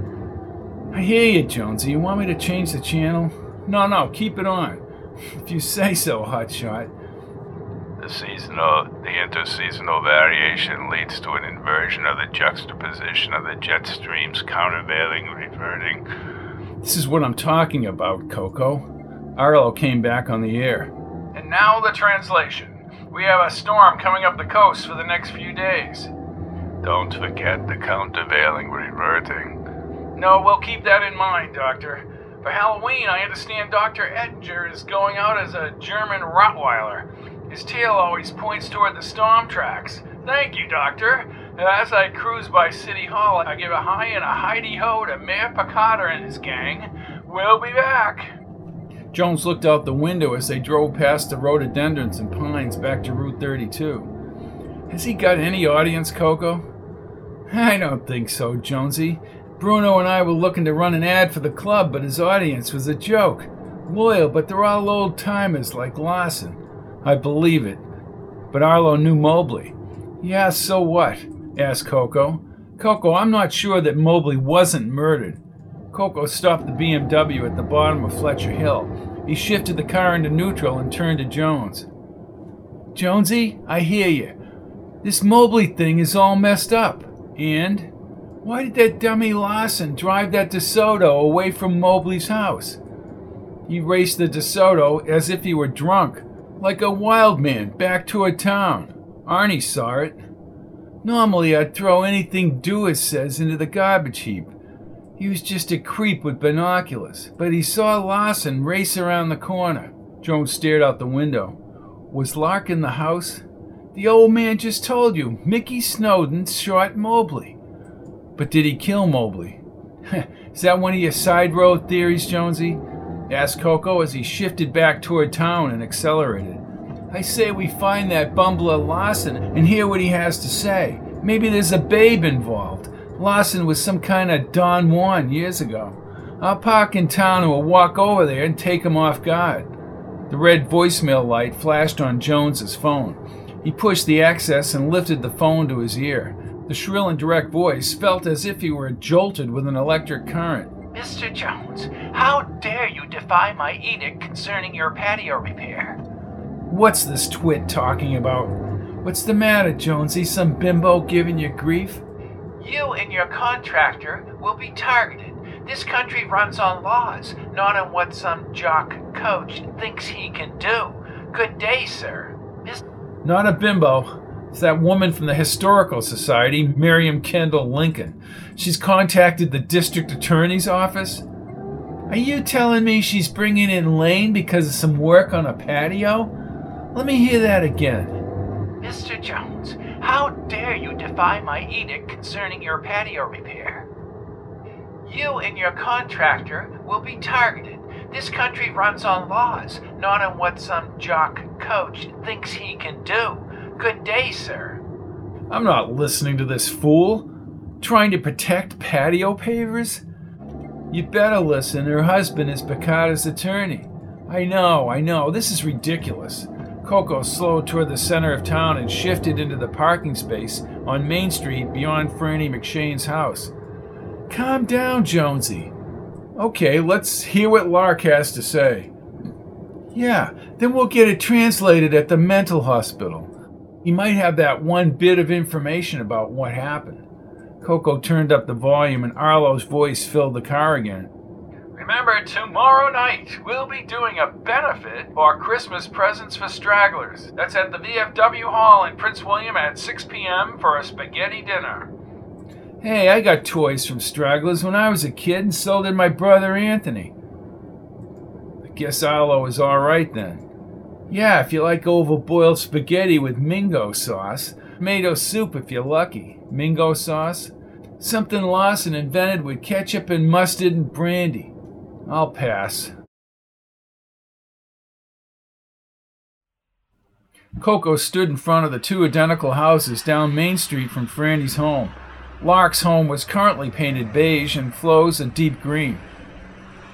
I hear you, Jonesy. You want me to change the channel? No, no, keep it on. If you say so, Hotshot. The seasonal, the interseasonal variation leads to an inversion of the juxtaposition of the jet streams, countervailing, reverting. This is what I'm talking about, Coco. Arlo came back on the air. And now the translation. We have a storm coming up the coast for the next few days. Don't forget the countervailing, reverting. No, we'll keep that in mind, Doctor. For Halloween, I understand Dr. Ettinger is going out as a German Rottweiler. His tail always points toward the storm tracks. Thank you, Doctor. As I cruise by City Hall, I give a hi and a Heidi ho to Mayor Picardo and his gang. We'll be back. Jones looked out the window as they drove past the rhododendrons and pines back to Route 32. Has he got any audience, Coco? I don't think so, Jonesy. Bruno and I were looking to run an ad for the club, but his audience was a joke. Loyal, but they're all old timers like Lawson. I believe it. But Arlo knew Mobley. Yeah, so what? asked Coco. Coco, I'm not sure that Mobley wasn't murdered. Coco stopped the BMW at the bottom of Fletcher Hill. He shifted the car into neutral and turned to Jones. Jonesy, I hear you. This Mobley thing is all messed up. And why did that dummy Lawson drive that DeSoto away from Mobley's house? He raced the DeSoto as if he were drunk, like a wild man back toward town. Arnie saw it. Normally, I'd throw anything Dewars says into the garbage heap. He was just a creep with binoculars, but he saw Lawson race around the corner. Jones stared out the window. Was Lark in the house? The old man just told you Mickey Snowden shot Mobley. But did he kill Mobley? [laughs] Is that one of your side road theories, Jonesy? asked Coco as he shifted back toward town and accelerated. I say we find that bumbler Lawson and hear what he has to say. Maybe there's a babe involved. Lawson was some kind of Don Juan years ago. I'll park in town and we'll walk over there and take him off guard. The red voicemail light flashed on Jones's phone. He pushed the access and lifted the phone to his ear. The shrill and direct voice felt as if he were jolted with an electric current. Mr. Jones, how dare you defy my edict concerning your patio repair? What's this twit talking about? What's the matter, Jonesy? Some bimbo giving you grief? You and your contractor will be targeted. This country runs on laws, not on what some jock coach thinks he can do. Good day, sir. Miss- Not a bimbo. It's that woman from the Historical Society, Miriam Kendall Lincoln. She's contacted the district attorney's office. Are you telling me she's bringing in Lane because of some work on a patio? Let me hear that again. Mr. Jones, how dare you defy my edict concerning your patio repair? You and your contractor will be targeted. This country runs on laws, not on what some jock coach thinks he can do. Good day, sir. I'm not listening to this fool. Trying to protect patio pavers? You better listen. Her husband is Picardo's attorney. I know, I know. This is ridiculous. Coco slowed toward the center of town and shifted into the parking space on Main Street beyond Fernie McShane's house. Calm down, Jonesy. Okay, let's hear what Lark has to say. Yeah, then we'll get it translated at the mental hospital. He might have that one bit of information about what happened. Coco turned up the volume and Arlo's voice filled the car again. Remember, tomorrow night we'll be doing a benefit for Christmas presents for stragglers. That's at the VFW Hall in Prince William at 6 p.m. for a spaghetti dinner. Hey, I got toys from stragglers when I was a kid, and so did my brother Anthony. I guess Arlo is alright then. Yeah, if you like oval boiled spaghetti with Mingo sauce, tomato soup if you're lucky, Mingo sauce, something Lawson invented with ketchup and mustard and brandy. I'll pass. Coco stood in front of the two identical houses down Main Street from Franny's home. Lark's home was currently painted beige and Flo's a deep green.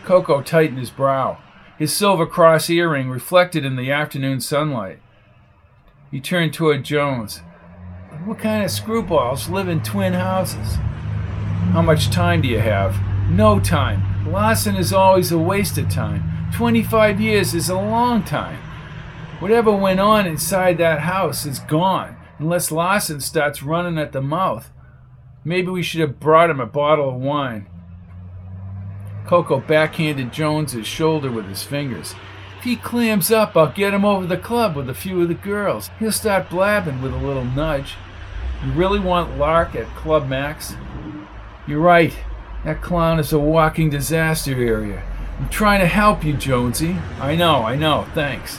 Coco tightened his brow. His silver cross earring reflected in the afternoon sunlight. He turned toward Jones. What kind of screwballs live in twin houses? How much time do you have? No time. Lawson is always a waste of time. 25 years is a long time. Whatever went on inside that house is gone, unless Lawson starts running at the mouth. Maybe we should have brought him a bottle of wine. Coco backhanded Jones's shoulder with his fingers. If he clams up, I'll get him over the club with a few of the girls. He'll start blabbing with a little nudge. You really want Lark at Club Max? You're right. That clown is a walking disaster area. I'm trying to help you, Jonesy. I know, I know. Thanks.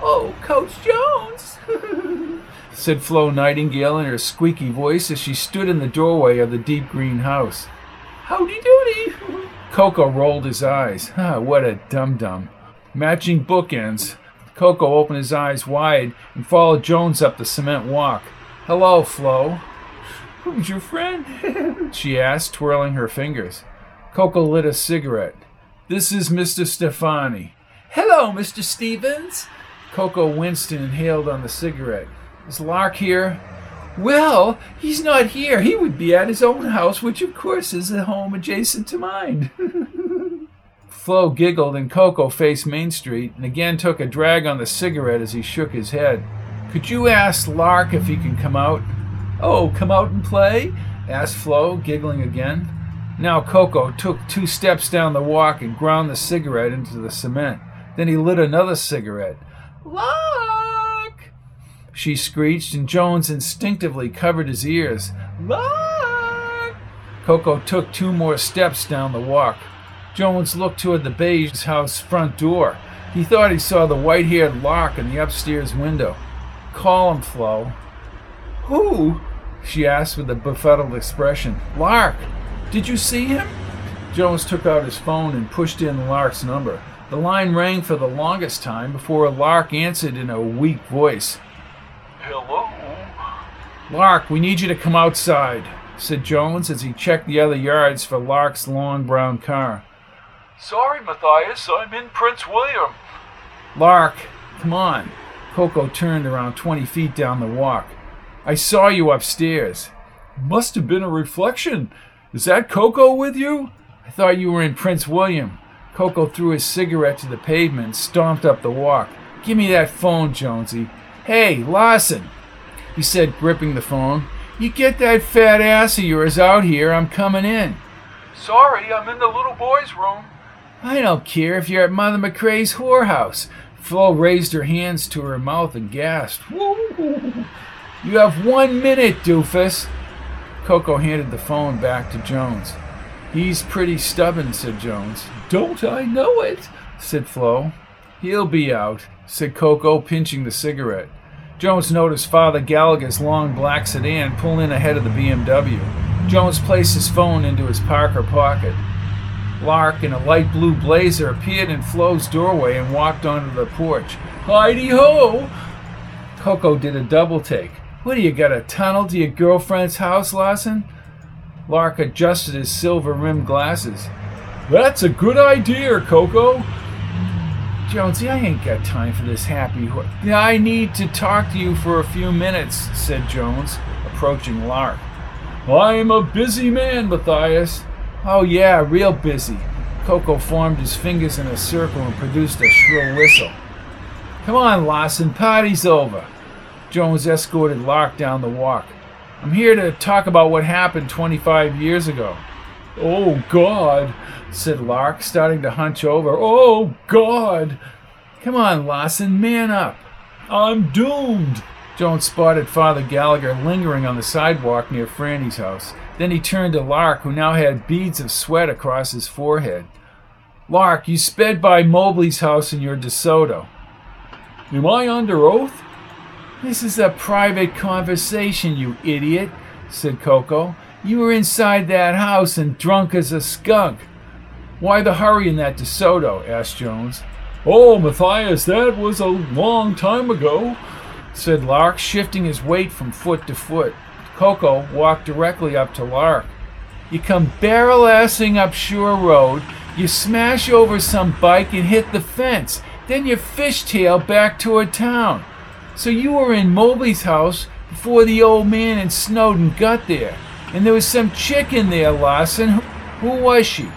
Oh, Coach Jones! [laughs] said Flo Nightingale in her squeaky voice as she stood in the doorway of the deep green house. Howdy doody! [laughs] Coco rolled his eyes. [laughs] Ah, what a dum dum. Matching bookends. Coco opened his eyes wide and followed Jones up the cement walk. Hello, Flo. Who's your friend? [laughs] she asked, twirling her fingers. Coco lit a cigarette. This is Mr. Stefani. Hello, Mr. Stevens. Coco winced and inhaled on the cigarette. Is Lark here? Well, he's not here. He would be at his own house, which of course is a home adjacent to mine. [laughs] Flo giggled and Coco faced Main Street and again took a drag on the cigarette as he shook his head. Could you ask Lark if he can come out? Oh, come out and play? asked Flo, giggling again. Now Coco took two steps down the walk and ground the cigarette into the cement. Then he lit another cigarette. Lark! She screeched, and Jones instinctively covered his ears. Lark! Coco took two more steps down the walk. Jones looked toward the beige house front door. He thought he saw the white haired lock in the upstairs window. Call him, Flo. Who? she asked with a befuddled expression. Lark! Did you see him? Jones took out his phone and pushed in Lark's number. The line rang for the longest time before Lark answered in a weak voice. Hello? Lark, we need you to come outside, said Jones as he checked the other yards for Lark's long brown car. Sorry, Matthias, I'm in Prince William. Lark, come on. Coco turned around 20 feet down the walk. I saw you upstairs. Must have been a reflection. Is that Coco with you? I thought you were in Prince William. Coco threw his cigarette to the pavement and stomped up the walk. Give me that phone, Jonesy. Hey, Lawson, he said, gripping the phone. You get that fat ass of yours out here. I'm coming in. Sorry, I'm in the little boy's room. I don't care if you're at Mother McCrae's whorehouse. Flo raised her hands to her mouth and gasped. Woo! You have one minute, doofus. Coco handed the phone back to Jones. He's pretty stubborn, said Jones. Don't I know it? said Flo. He'll be out, said Coco, pinching the cigarette. Jones noticed Father Gallagher's long black sedan pull in ahead of the BMW. Jones placed his phone into his Parker pocket. Lark, in a light blue blazer, appeared in Flo's doorway and walked onto the porch. Heidi ho! Coco did a double take. What do you got a tunnel to your girlfriend's house, Lawson? Lark adjusted his silver rimmed glasses. That's a good idea, Coco. Jonesy, I ain't got time for this happy. I need to talk to you for a few minutes, said Jones, approaching Lark. I'm a busy man, Matthias. Oh, yeah, real busy. Coco formed his fingers in a circle and produced a shrill whistle. Come on, Lawson, party's over. Jones escorted Lark down the walk. I'm here to talk about what happened 25 years ago. Oh, God, said Lark, starting to hunch over. Oh, God. Come on, Lawson, man up. I'm doomed. Jones spotted Father Gallagher lingering on the sidewalk near Franny's house. Then he turned to Lark, who now had beads of sweat across his forehead. Lark, you sped by Mobley's house in your DeSoto. Am I under oath? This is a private conversation, you idiot, said Coco. You were inside that house and drunk as a skunk. Why the hurry in that DeSoto? asked Jones. Oh, Matthias, that was a long time ago, said Lark, shifting his weight from foot to foot. Coco walked directly up to Lark. You come barrel assing up Shore Road, you smash over some bike and hit the fence, then you fishtail back toward town. So you were in Mobley's house before the old man and Snowden got there, and there was some chick in there, Larson. Who was she?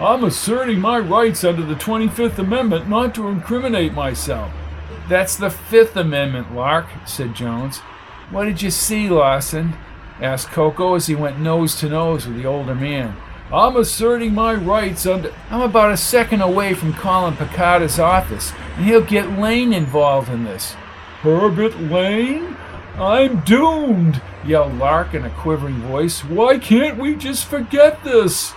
I'm asserting my rights under the 25th Amendment not to incriminate myself. That's the Fifth Amendment, Lark, said Jones. What did you see, Larson? asked Coco as he went nose to nose with the older man. I'm asserting my rights under. I'm about a second away from calling Picardo's office, and he'll get Lane involved in this. Herbert Lane? I'm doomed, yelled Lark in a quivering voice. Why can't we just forget this?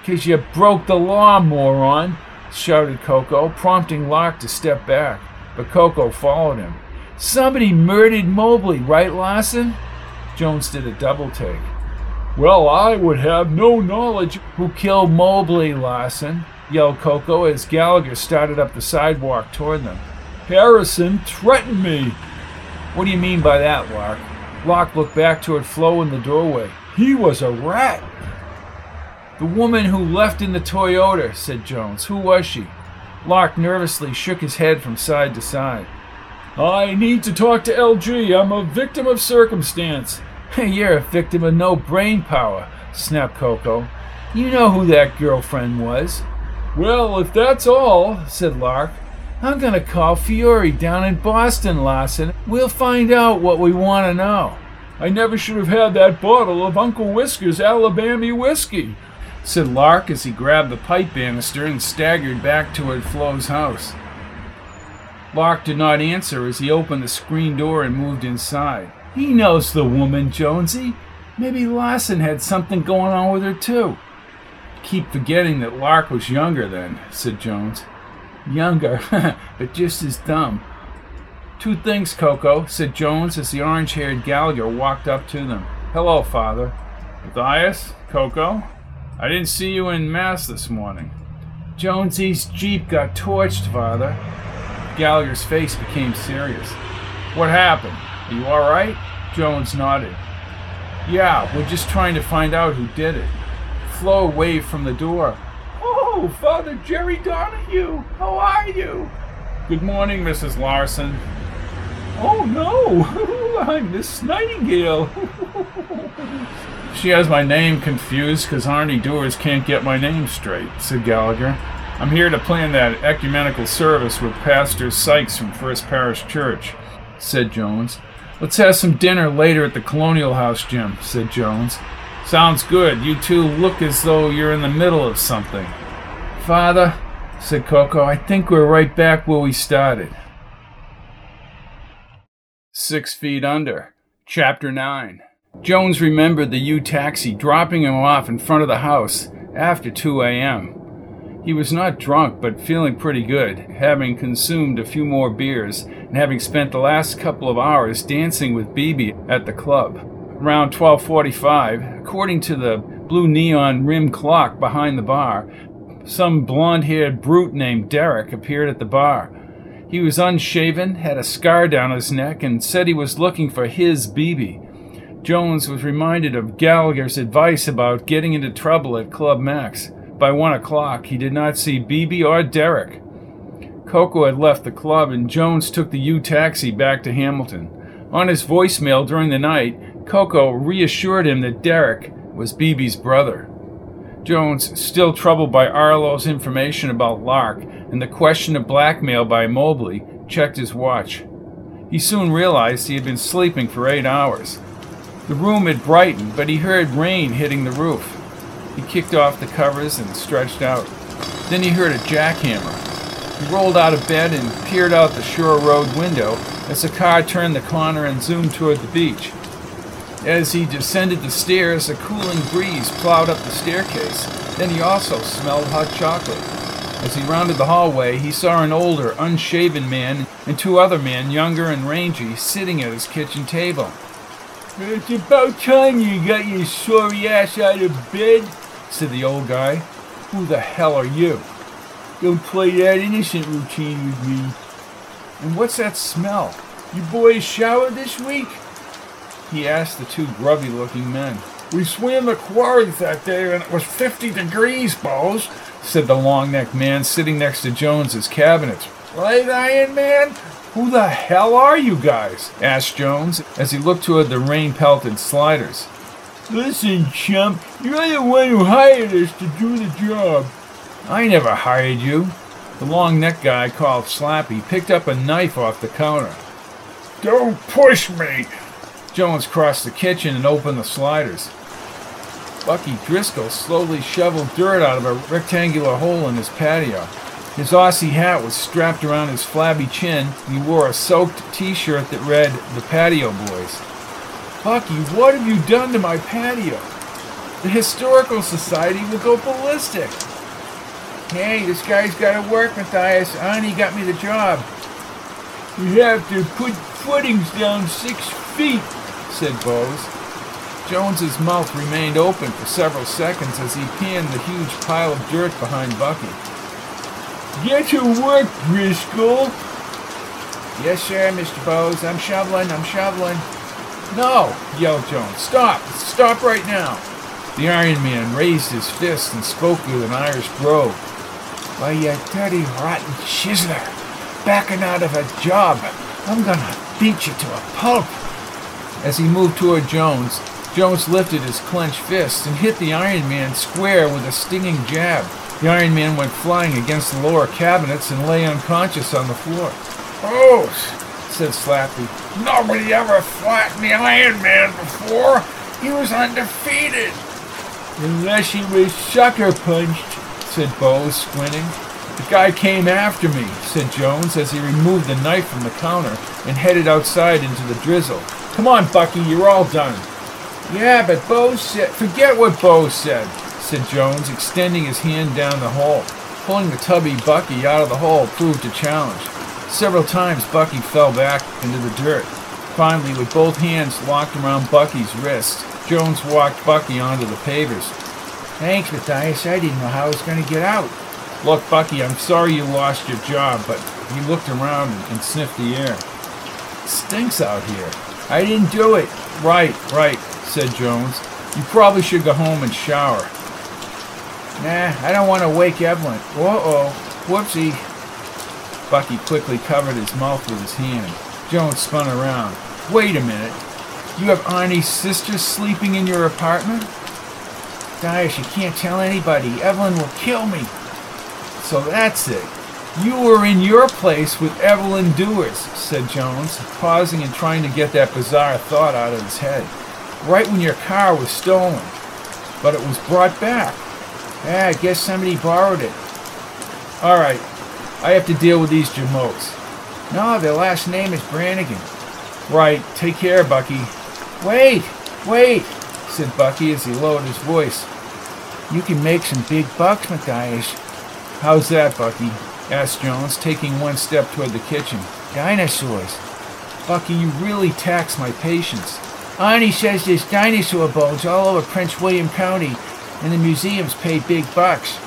Because you broke the law, moron, shouted Coco, prompting Lark to step back. But Coco followed him. Somebody murdered Mobley, right, Larson? Jones did a double take. Well, I would have no knowledge. Who killed Mobley, Larson? yelled Coco as Gallagher started up the sidewalk toward them. Harrison threatened me. What do you mean by that, Lark? Lark looked back toward Flo in the doorway. He was a rat. The woman who left in the Toyota, said Jones. Who was she? Lark nervously shook his head from side to side. I need to talk to LG. I'm a victim of circumstance. [laughs] You're a victim of no brain power, snapped Coco. You know who that girlfriend was. Well, if that's all, said Lark, I'm gonna call Fiore down in Boston, Lawson. We'll find out what we want to know. I never should have had that bottle of Uncle Whisker's Alabama whiskey, said Lark as he grabbed the pipe banister and staggered back toward Flo's house. Lark did not answer as he opened the screen door and moved inside. He knows the woman, Jonesy. Maybe Lawson had something going on with her, too. Keep forgetting that Lark was younger then, said Jones. Younger, [laughs] but just as dumb. Two things, Coco, said Jones as the orange haired Gallagher walked up to them. Hello, Father. Matthias? Coco? I didn't see you in Mass this morning. Jonesy's Jeep got torched, Father. Gallagher's face became serious. What happened? Are you all right? Jones nodded. Yeah, we're just trying to find out who did it. Flo waved from the door. Oh, Father Jerry Donahue, how are you? Good morning, Mrs. Larson. Oh no, [laughs] I'm Miss Nightingale. she has my name confused because Arnie Dewars can't get my name straight, said Gallagher. I'm here to plan that ecumenical service with Pastor Sykes from First Parish Church, said Jones. Let's have some dinner later at the Colonial House, Jim, said Jones. Sounds good. You two look as though you're in the middle of something. Father, said Coco, I think we're right back where we started. Six Feet Under, Chapter 9. Jones remembered the U taxi dropping him off in front of the house after 2 a.m. He was not drunk, but feeling pretty good, having consumed a few more beers and having spent the last couple of hours dancing with Bibi at the club. Around 12:45, according to the blue neon rim clock behind the bar, some blond-haired brute named Derek appeared at the bar. He was unshaven, had a scar down his neck, and said he was looking for his Bibi. Jones was reminded of Gallagher's advice about getting into trouble at Club Max. By one o'clock, he did not see Bibi or Derek. Coco had left the club, and Jones took the U taxi back to Hamilton. On his voicemail during the night, Coco reassured him that Derek was Bibi's brother. Jones, still troubled by Arlo's information about Lark and the question of blackmail by Mobley, checked his watch. He soon realized he had been sleeping for eight hours. The room had brightened, but he heard rain hitting the roof. He kicked off the covers and stretched out. Then he heard a jackhammer. He rolled out of bed and peered out the shore road window as the car turned the corner and zoomed toward the beach. As he descended the stairs, a cooling breeze plowed up the staircase. Then he also smelled hot chocolate. As he rounded the hallway, he saw an older, unshaven man and two other men, younger and rangy, sitting at his kitchen table. It's about time you got your sorry ass out of bed, said the old guy. Who the hell are you? Don't play that innocent routine with me. And what's that smell? You boys showered this week? He asked the two grubby looking men. We swam the quarries that day and it was 50 degrees, Bose, said the long necked man sitting next to Jones's cabinets. Right, Iron Man? Who the hell are you guys? asked Jones as he looked toward the rain pelted sliders. Listen, chump, you're the one who hired us to do the job. I never hired you. The long necked guy called Slappy picked up a knife off the counter. Don't push me! Jones crossed the kitchen and opened the sliders. Bucky Driscoll slowly shoveled dirt out of a rectangular hole in his patio. His Aussie hat was strapped around his flabby chin, he wore a soaked t shirt that read, The Patio Boys. Bucky, what have you done to my patio? The Historical Society will go ballistic. Hey, this guy's got to work, Matthias. Arnie got me the job. We have to put footings down six feet, said Bose. Jones's mouth remained open for several seconds as he pinned the huge pile of dirt behind Bucky. Get to work, Driscoll. Yes, sir, Mr. Bose. I'm shoveling, I'm shoveling. No, yelled Jones. Stop! Stop right now! The Iron Man raised his fist and spoke with an Irish brogue. Why, you dirty, rotten chiseler, backing out of a job. I'm gonna beat you to a pulp. As he moved toward Jones, Jones lifted his clenched fist and hit the Iron Man square with a stinging jab. The Iron Man went flying against the lower cabinets and lay unconscious on the floor. Oh, said Slappy. Nobody ever flattened the Iron Man before. He was undefeated. Unless he was sucker punched, said Bose, squinting. The guy came after me, said Jones as he removed the knife from the counter and headed outside into the drizzle. Come on, Bucky, you're all done. Yeah, but Bose said. Forget what Bo said, said Jones, extending his hand down the hole. Pulling the tubby Bucky out of the hole proved a challenge. Several times Bucky fell back into the dirt. Finally, with both hands locked around Bucky's wrist, Jones walked Bucky onto the pavers. Thanks, Matthias. I didn't know how I was going to get out. Look, Bucky, I'm sorry you lost your job, but he looked around and sniffed the air. Stinks out here. I didn't do it. Right, right, said Jones. You probably should go home and shower. Nah, I don't want to wake Evelyn. Uh-oh. Whoopsie. Bucky quickly covered his mouth with his hand. Jones spun around. Wait a minute. You have Arnie's sister sleeping in your apartment? Dias, you can't tell anybody. Evelyn will kill me. So that's it. You were in your place with Evelyn Dewars, said Jones, pausing and trying to get that bizarre thought out of his head. Right when your car was stolen. But it was brought back. Yeah, I guess somebody borrowed it. All right. I have to deal with these Jamotes. No, their last name is Brannigan. Right. Take care, Bucky. Wait, wait, said Bucky as he lowered his voice. You can make some big bucks, Matthias. How's that, Bucky? Asked Jones, taking one step toward the kitchen. Dinosaurs. Bucky, you really tax my patience. Arnie says there's dinosaur bones all over Prince William County, and the museums pay big bucks.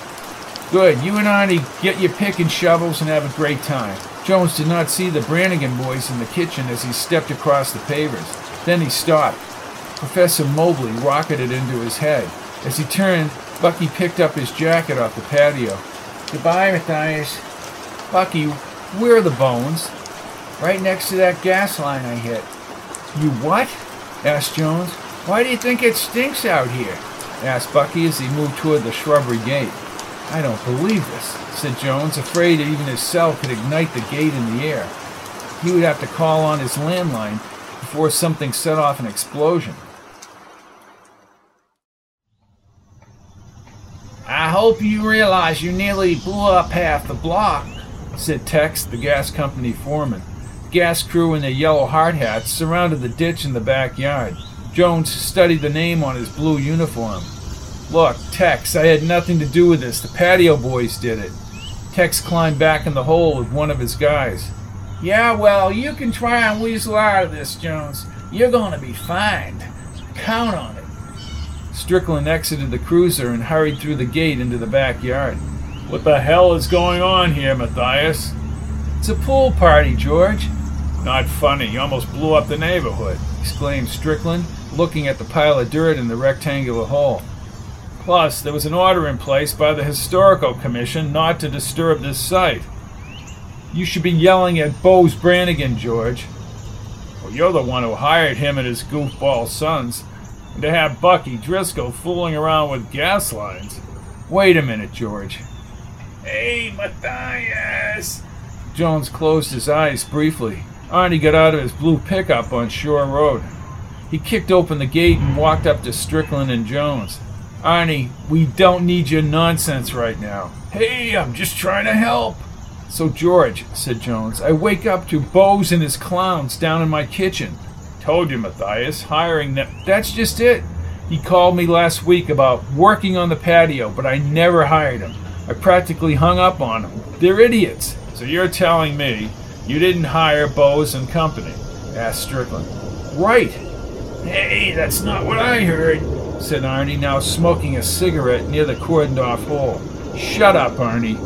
Good. You and Arnie get your pick and shovels and have a great time. Jones did not see the Brannigan boys in the kitchen as he stepped across the pavers. Then he stopped. Professor Mobley rocketed into his head. As he turned, Bucky picked up his jacket off the patio. Goodbye, Matthias. Bucky, where are the bones? Right next to that gas line I hit. You what? asked Jones. Why do you think it stinks out here? asked Bucky as he moved toward the shrubbery gate. I don't believe this, said Jones, afraid that even his cell could ignite the gate in the air. He would have to call on his landline before something set off an explosion. I hope you realize you nearly blew up half the block, said Tex, the gas company foreman. Gas crew in their yellow hard hats surrounded the ditch in the backyard. Jones studied the name on his blue uniform. Look, Tex, I had nothing to do with this. The patio boys did it. Tex climbed back in the hole with one of his guys. Yeah, well, you can try and weasel out of this, Jones. You're going to be fined. Count on it. Strickland exited the cruiser and hurried through the gate into the backyard. What the hell is going on here, Matthias? It's a pool party, George, Not funny. You almost blew up the neighborhood. exclaimed Strickland, looking at the pile of dirt in the rectangular hole. Plus, there was an order in place by the Historical Commission not to disturb this site. You should be yelling at Bose Brannigan, George. Well, you're the one who hired him and his goofball sons. And to have Bucky Driscoll fooling around with gas lines. Wait a minute, George. Hey, Matthias! Jones closed his eyes briefly. Arnie got out of his blue pickup on Shore Road. He kicked open the gate and walked up to Strickland and Jones. Arnie, we don't need your nonsense right now. Hey, I'm just trying to help. So, George, said Jones, I wake up to Bose and his clowns down in my kitchen. Told you, Matthias, hiring them. That's just it. He called me last week about working on the patio, but I never hired him. I practically hung up on them. They're idiots. So you're telling me you didn't hire Bose and Company? asked Strickland. Right, Hey, that's not what I heard. said Arnie, now smoking a cigarette near the cordoned off hole. Shut up, Arnie.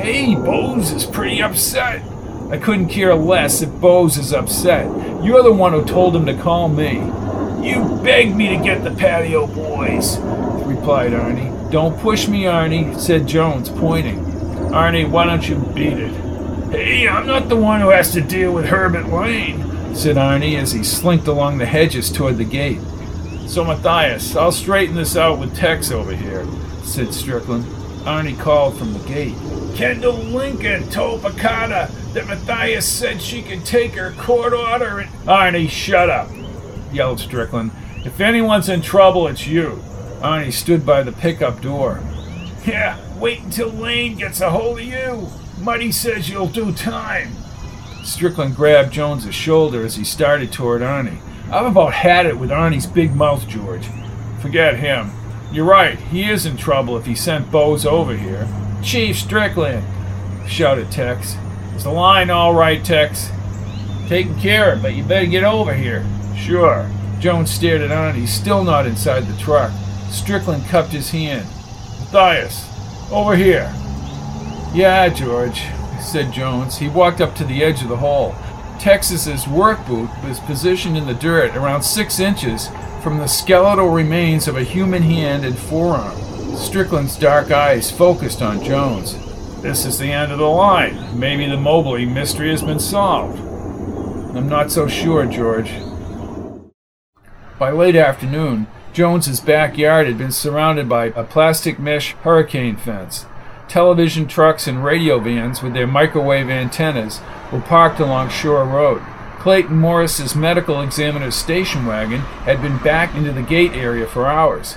Hey, Bose is pretty upset. I couldn't care less if Bose is upset. You're the one who told him to call me, You begged me to get the patio boys. replied Arnie. Don't push me, Arnie, said Jones, pointing. Arnie, why don't you beat it? Hey, I'm not the one who has to deal with Herbert Lane. said Arnie as he slinked along the hedges toward the gate. So, Matthias, I'll straighten this out with Tex over here. said Strickland. Arnie called from the gate. Kendall Lincoln told Picardo that Matthias said she could take her court order and. Arnie, shut up, yelled Strickland. If anyone's in trouble, it's you. Arnie stood by the pickup door. Yeah, wait until Lane gets a hold of you. Muddy says you'll do time. Strickland grabbed Jones's shoulder as he started toward Arnie. I've about had it with Arnie's big mouth, George. Forget him. You're right, he is in trouble if he sent Bose over here. Chief Strickland, shouted Tex. Is the line all right, Tex? Taking care of, but you better get over here. Sure. Jones stared at Arnie, still not inside the truck. Strickland cupped his hand. Matthias, over here. Yeah, George, said Jones. He walked up to the edge of the hole. Texas's work boot was positioned in the dirt around six inches from the skeletal remains of a human hand and forearm. Strickland's dark eyes focused on Jones. This is the end of the line. Maybe the Mobley mystery has been solved. I'm not so sure, George. By late afternoon, Jones's backyard had been surrounded by a plastic mesh hurricane fence. Television trucks and radio vans with their microwave antennas were parked along Shore Road. Clayton Morris's medical examiner's station wagon had been back into the gate area for hours.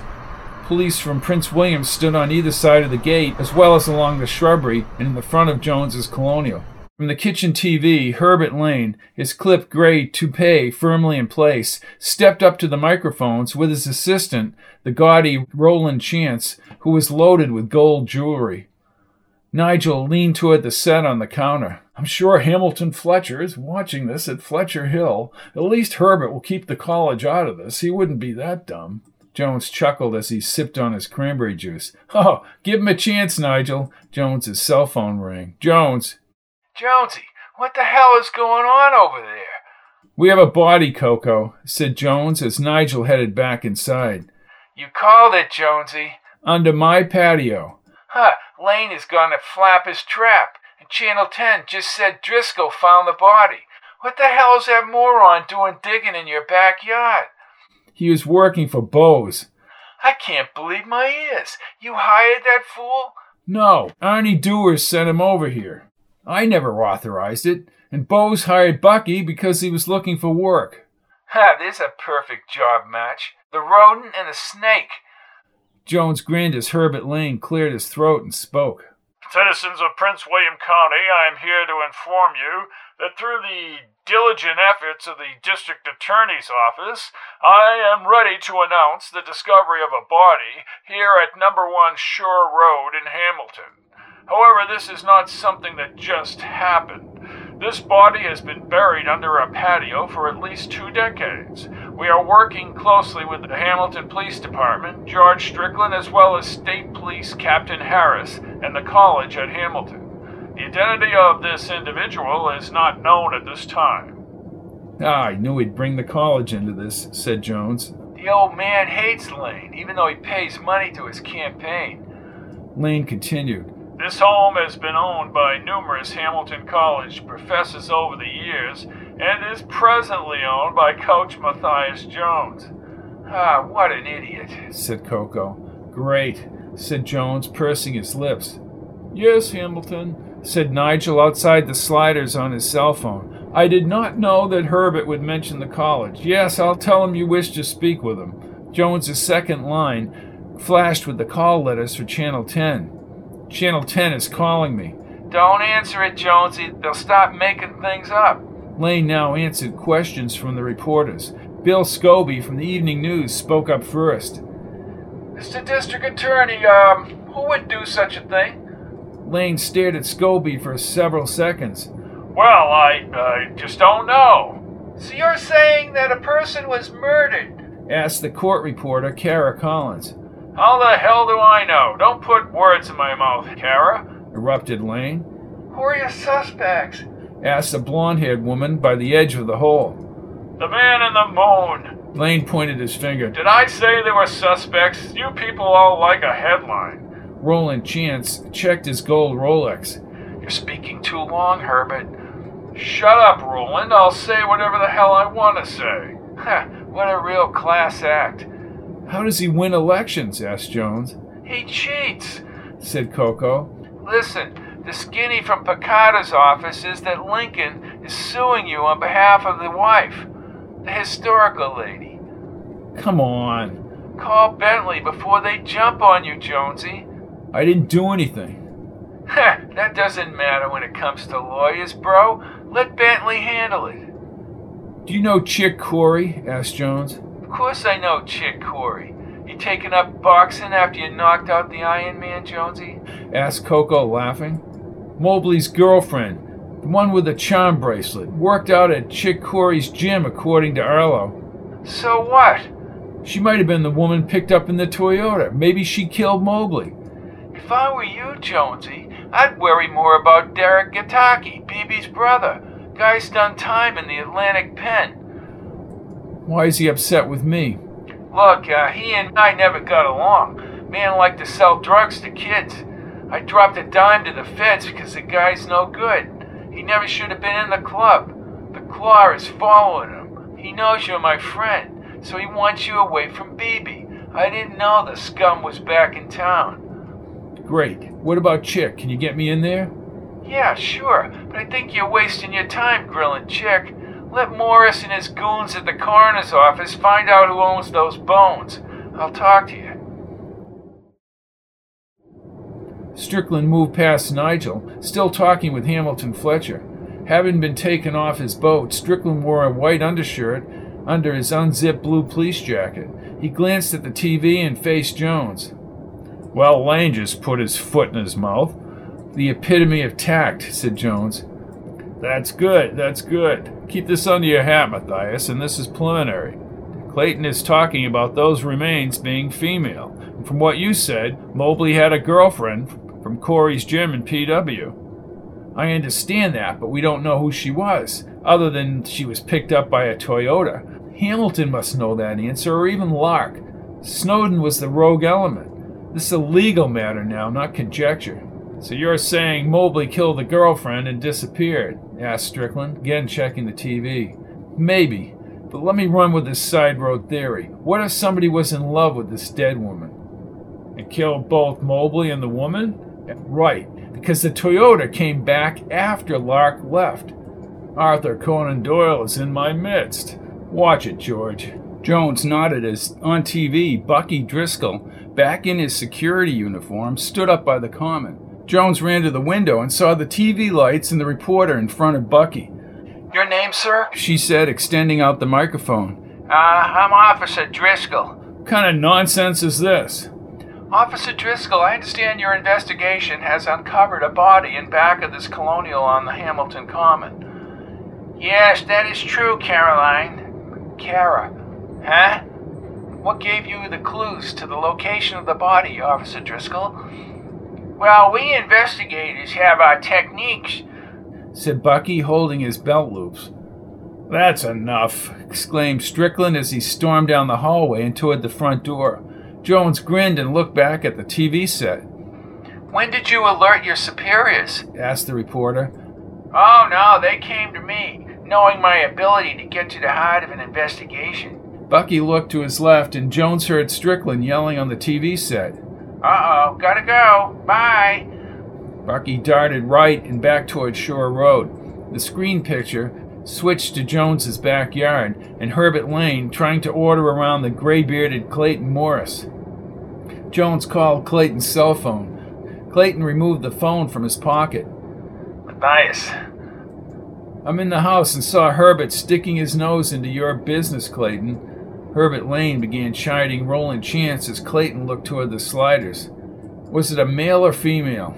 Police from Prince William stood on either side of the gate, as well as along the shrubbery and in the front of Jones's colonial. From the kitchen TV, Herbert Lane, his clipped gray toupee firmly in place, stepped up to the microphones with his assistant, the gaudy Roland Chance, who was loaded with gold jewelry. Nigel leaned toward the set on the counter. I'm sure Hamilton Fletcher is watching this at Fletcher Hill. At least Herbert will keep the college out of this. He wouldn't be that dumb. Jones chuckled as he sipped on his cranberry juice. Oh, give him a chance, Nigel. Jones's cell phone rang. Jones, Jonesy, what the hell is going on over there? we have a body, Coco, said Jones as Nigel headed back inside. You called it, Jonesy. Under my patio. Huh, Lane is gonna flap his trap. And Channel 10 just said Driscoll found the body. What the hell's that moron doing digging in your backyard? He was working for Bose. I can't believe my ears. You hired that fool? No, Arnie Dewars sent him over here. I never authorized it, and Bose hired Bucky because he was looking for work. Ha, there's a perfect job match. The rodent and the snake. Jones grinned as Herbert Lane cleared his throat and spoke. Citizens of Prince William County, I am here to inform you that through the diligent efforts of the District Attorney's Office, I am ready to announce the discovery of a body here at number one Shore Road in Hamilton. However, this is not something that just happened. This body has been buried under a patio for at least two decades. We are working closely with the Hamilton Police Department, George Strickland, as well as State Police Captain Harris, and the college at Hamilton. The identity of this individual is not known at this time. Ah, I knew he'd bring the college into this, said Jones. The old man hates Lane, even though he pays money to his campaign. Lane continued. This home has been owned by numerous Hamilton College professors over the years and is presently owned by Coach Matthias Jones. Ah, what an idiot, said Coco. Great, said Jones, pursing his lips. Yes, Hamilton, said Nigel outside the sliders on his cell phone. I did not know that Herbert would mention the college. Yes, I'll tell him you wish to speak with him. Jones's second line flashed with the call letters for Channel 10. Channel 10 is calling me. Don't answer it, Jonesy. They'll stop making things up. Lane now answered questions from the reporters. Bill Scobie from the Evening News spoke up first. Mr. District Attorney, um, who would do such a thing? Lane stared at Scobie for several seconds. Well, I, I just don't know. So you're saying that a person was murdered? asked the court reporter, Kara Collins. How the hell do I know? Don't put words in my mouth, Kara, erupted Lane. Who are your suspects? asked a blonde haired woman by the edge of the hole. The man in the moon. Lane pointed his finger. Did I say there were suspects? You people all like a headline. Roland Chance checked his gold Rolex. You're speaking too long, Herbert. Shut up, Roland. I'll say whatever the hell I want to say. Ha, [laughs] what a real class act. How does he win elections? asked Jones. He cheats, said Coco. Listen, the skinny from Picardo's office is that Lincoln is suing you on behalf of the wife, the historical lady. Come on. Call Bentley before they jump on you, Jonesy. I didn't do anything. Ha, [laughs] that doesn't matter when it comes to lawyers, bro. Let Bentley handle it. Do you know Chick Corey? asked Jones. Of course I know Chick Corey. You taking up boxing after you knocked out the Iron Man, Jonesy? asked Coco, laughing. Mobley's girlfriend, the one with the charm bracelet, worked out at Chick Corey's gym, according to Arlo. So what? She might have been the woman picked up in the Toyota. Maybe she killed Mobley. If I were you, Jonesy, I'd worry more about Derek Gataki, BB's brother. Guy's done time in the Atlantic pen. Why is he upset with me? Look, uh, he and I never got along. Man liked to sell drugs to kids. I dropped a dime to the feds because the guy's no good. He never should have been in the club. The Claw is following him. He knows you're my friend, so he wants you away from BB. I didn't know the scum was back in town. Great. What about Chick? Can you get me in there? Yeah, sure, but I think you're wasting your time grilling Chick. Let Morris and his goons at the coroner's office find out who owns those bones. I'll talk to you. Strickland moved past Nigel, still talking with Hamilton Fletcher. Having been taken off his boat, Strickland wore a white undershirt under his unzipped blue police jacket. He glanced at the TV and faced Jones. Well, Lane just put his foot in his mouth. The epitome of tact, said Jones. That's good, that's good. Keep this under your hat, Matthias, and this is preliminary. Clayton is talking about those remains being female. And from what you said, Mobley had a girlfriend from Corey's gym in PW. I understand that, but we don't know who she was, other than she was picked up by a Toyota. Hamilton must know that answer, or even Lark. Snowden was the rogue element. This is a legal matter now, not conjecture. So you're saying Mobley killed the girlfriend and disappeared? Asked Strickland, again checking the TV. Maybe, but let me run with this side road theory. What if somebody was in love with this dead woman? And killed both Mobley and the woman? Right, because the Toyota came back after Lark left. Arthur Conan Doyle is in my midst. Watch it, George. Jones nodded as, on TV, Bucky Driscoll, back in his security uniform, stood up by the common. Jones ran to the window and saw the TV lights and the reporter in front of Bucky. Your name, sir? She said, extending out the microphone. Uh, I'm Officer Driscoll. What kind of nonsense is this? Officer Driscoll, I understand your investigation has uncovered a body in back of this colonial on the Hamilton Common. Yes, that is true, Caroline. Kara. Huh? What gave you the clues to the location of the body, Officer Driscoll? Well, we investigators have our techniques, said Bucky, holding his belt loops. That's enough, exclaimed Strickland as he stormed down the hallway and toward the front door. Jones grinned and looked back at the TV set. When did you alert your superiors? asked the reporter. Oh, no, they came to me, knowing my ability to get to the heart of an investigation. Bucky looked to his left, and Jones heard Strickland yelling on the TV set. Uh oh, gotta go. Bye. Bucky darted right and back toward Shore Road. The screen picture switched to Jones's backyard and Herbert Lane trying to order around the gray bearded Clayton Morris. Jones called Clayton's cell phone. Clayton removed the phone from his pocket. Matthias. I'm in the house and saw Herbert sticking his nose into your business, Clayton. Herbert Lane began chiding Roland Chance as Clayton looked toward the sliders. Was it a male or female?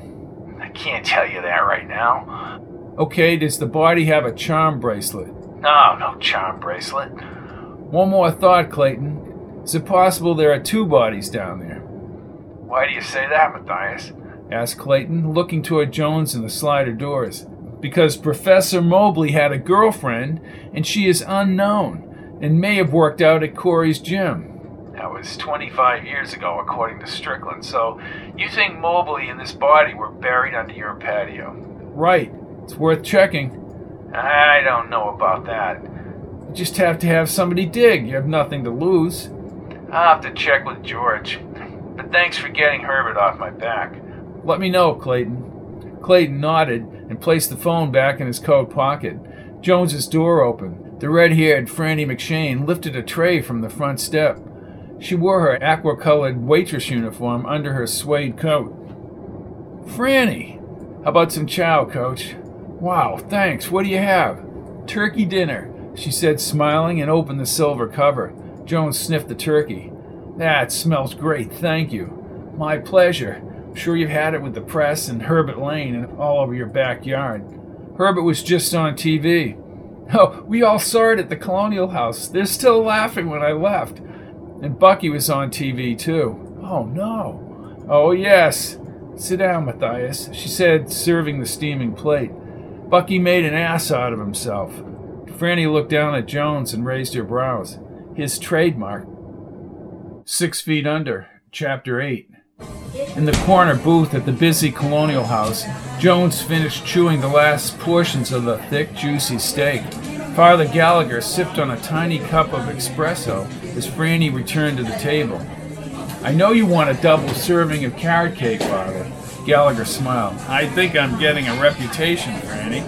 I can't tell you that right now. Okay, does the body have a charm bracelet? No, no charm bracelet. One more thought, Clayton. Is it possible there are two bodies down there? Why do you say that, Matthias? asked Clayton, looking toward Jones and the slider doors. Because Professor Mobley had a girlfriend, and she is unknown and may have worked out at Corey's gym. That was 25 years ago, according to Strickland. So you think Mobley and this body were buried under your patio? Right. It's worth checking. I don't know about that. You just have to have somebody dig. You have nothing to lose. I'll have to check with George. But thanks for getting Herbert off my back. Let me know, Clayton. Clayton nodded and placed the phone back in his coat pocket. Jones's door opened. The red haired Franny McShane lifted a tray from the front step. She wore her aqua colored waitress uniform under her suede coat. Franny! How about some chow, coach? Wow, thanks. What do you have? Turkey dinner, she said, smiling, and opened the silver cover. Jones sniffed the turkey. That smells great, thank you. My pleasure. I'm sure you've had it with the press and Herbert Lane and all over your backyard. Herbert was just on TV. Oh, we all saw it at the Colonial House. They're still laughing when I left. And Bucky was on TV too. Oh no. Oh yes. Sit down, Matthias, she said, serving the steaming plate. Bucky made an ass out of himself. Franny looked down at Jones and raised her brows. His trademark. Six Feet Under, Chapter 8. In the corner booth at the busy Colonial House, Jones finished chewing the last portions of the thick, juicy steak. Father Gallagher sipped on a tiny cup of espresso as Franny returned to the table. I know you want a double serving of carrot cake, Father. Gallagher smiled. I think I'm getting a reputation, Franny.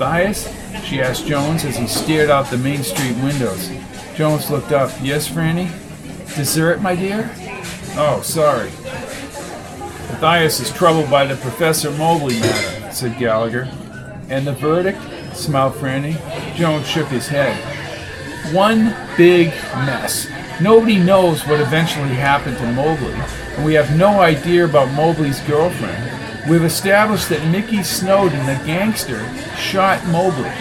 Matthias? She asked Jones as he stared out the Main Street windows. Jones looked up. Yes, Franny? Dessert, my dear? Oh, sorry. Matthias is troubled by the Professor Mobley matter, said Gallagher. And the verdict? smiled Franny. Jones shook his head. One big mess. Nobody knows what eventually happened to Mobley, and we have no idea about Mobley's girlfriend. We've established that Mickey Snowden, the gangster, shot Mobley.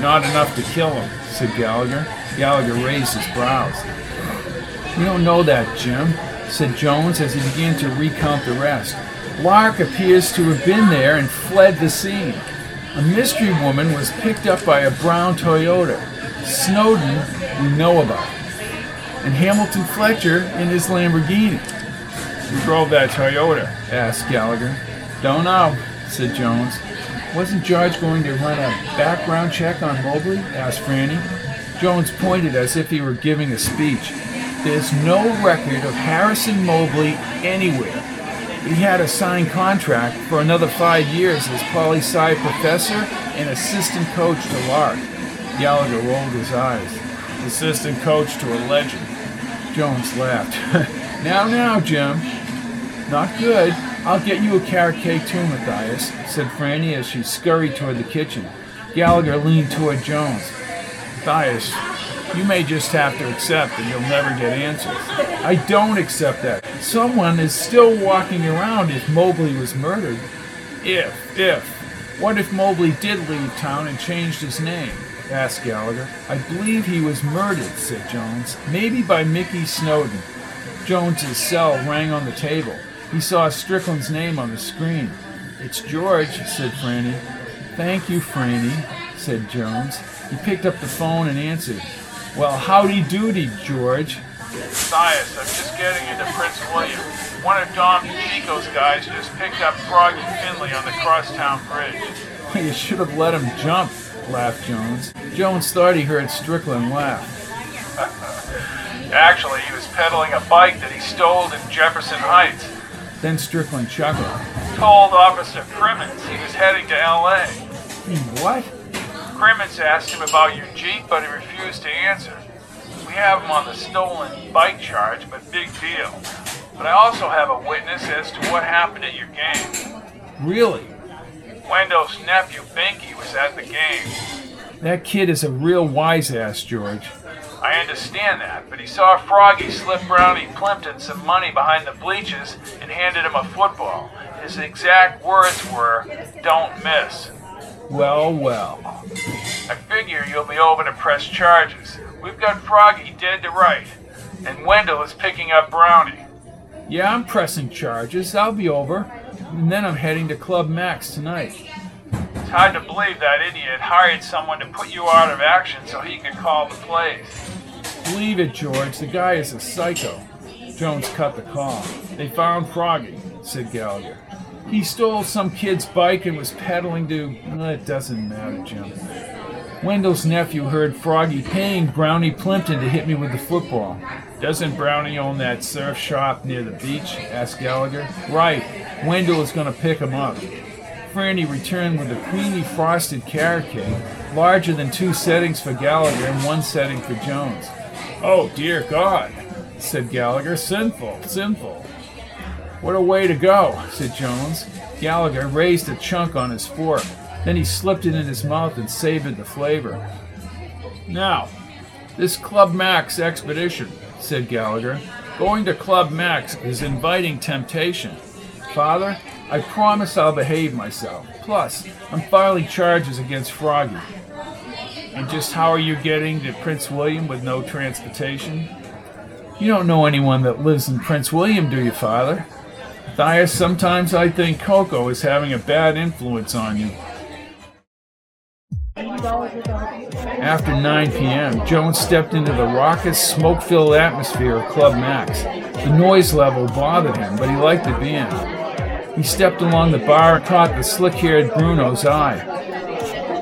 Not enough to kill him, said Gallagher. Gallagher raised his brows. We don't know that, Jim, said Jones as he began to recount the rest. Lark appears to have been there and fled the scene. A mystery woman was picked up by a brown Toyota. Snowden, we know about. And Hamilton Fletcher in his Lamborghini. Who drove that Toyota? asked Gallagher. Don't know, said Jones. Wasn't George going to run a background check on Mobley? asked Franny. Jones pointed as if he were giving a speech. There's no record of Harrison Mobley anywhere. He had a signed contract for another five years as poli sci professor and assistant coach to Lark. Gallagher rolled his eyes. Assistant coach to a legend. Jones laughed. [laughs] now, now, Jim. Not good. I'll get you a carrot cake too, Matthias, said Franny as she scurried toward the kitchen. Gallagher leaned toward Jones. Matthias, you may just have to accept that you'll never get answers. I don't accept that. Someone is still walking around if Mobley was murdered. If, if. What if Mobley did leave town and changed his name? asked Gallagher. I believe he was murdered, said Jones. Maybe by Mickey Snowden. Jones's cell rang on the table. He saw Strickland's name on the screen. It's George, said Franny. Thank you, Franny, said Jones. He picked up the phone and answered. Well, howdy doody, George. Matthias, I'm just getting into Prince William. One of Dom Chico's guys just picked up Froggy Finley on the crosstown bridge. [laughs] You should have let him jump, laughed Jones. Jones thought he heard Strickland laugh. [laughs] Actually, he was pedaling a bike that he stole in Jefferson Heights. Then Strickland chuckled. Told Officer Crimmins he was heading to L.A. What? Crimmins asked him about your Jeep, but he refused to answer. We have him on the stolen bike charge, but big deal. But I also have a witness as to what happened at your game. Really? Wendell's nephew, Binky, was at the game. That kid is a real wise ass, George. I understand that, but he saw Froggy slip Brownie Plimpton some money behind the bleachers and handed him a football. His exact words were, don't miss. Well, well. I figure you'll be over to press charges. We've got Froggy dead to right, and Wendell is picking up Brownie. Yeah, I'm pressing charges. I'll be over. And then I'm heading to Club Max tonight. It's hard to believe that idiot hired someone to put you out of action so he could call the plays. Believe it, George. The guy is a psycho. Jones cut the call. They found Froggy, said Gallagher. He stole some kid's bike and was pedaling to. It doesn't matter, Jim. Wendell's nephew heard Froggy paying Brownie Plimpton to hit me with the football. Doesn't Brownie own that surf shop near the beach? asked Gallagher. Right. Wendell is going to pick him up. Franny returned with a creamy frosted carrot cake, larger than two settings for Gallagher and one setting for Jones. Oh, dear God, said Gallagher. Sinful, sinful. What a way to go, said Jones. Gallagher raised a chunk on his fork. Then he slipped it in his mouth and savored the flavor. Now, this Club Max expedition, said Gallagher. Going to Club Max is inviting temptation. Father, I promise I'll behave myself. Plus, I'm filing charges against Froggy. And just how are you getting to Prince William with no transportation? You don't know anyone that lives in Prince William, do you, Father? Matthias, sometimes I think Coco is having a bad influence on you. After 9 p.m., Jones stepped into the raucous, smoke filled atmosphere of Club Max. The noise level bothered him, but he liked the band. He stepped along the bar and caught the slick haired Bruno's eye.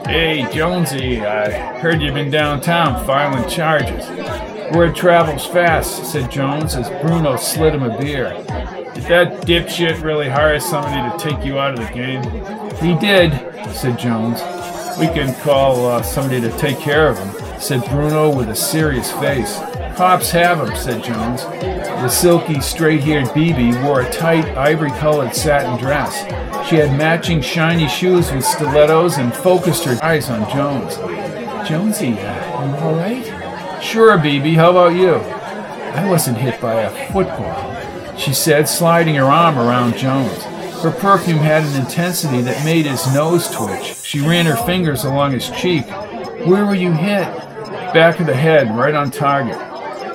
Hey, Jonesy, I heard you've been downtown filing charges. Word travels fast, said Jones as Bruno slid him a beer. Did that dipshit really hire somebody to take you out of the game? He did, said Jones. We can call uh, somebody to take care of him, said Bruno with a serious face. Cops have him, said Jones. The silky, straight haired BB wore a tight, ivory colored satin dress. She had matching shiny shoes with stilettos and focused her eyes on Jones. Jonesy, uh, you all right? Sure, BB, how about you? I wasn't hit by a football, she said, sliding her arm around Jones. Her perfume had an intensity that made his nose twitch. She ran her fingers along his cheek. Where were you hit? Back of the head, right on target.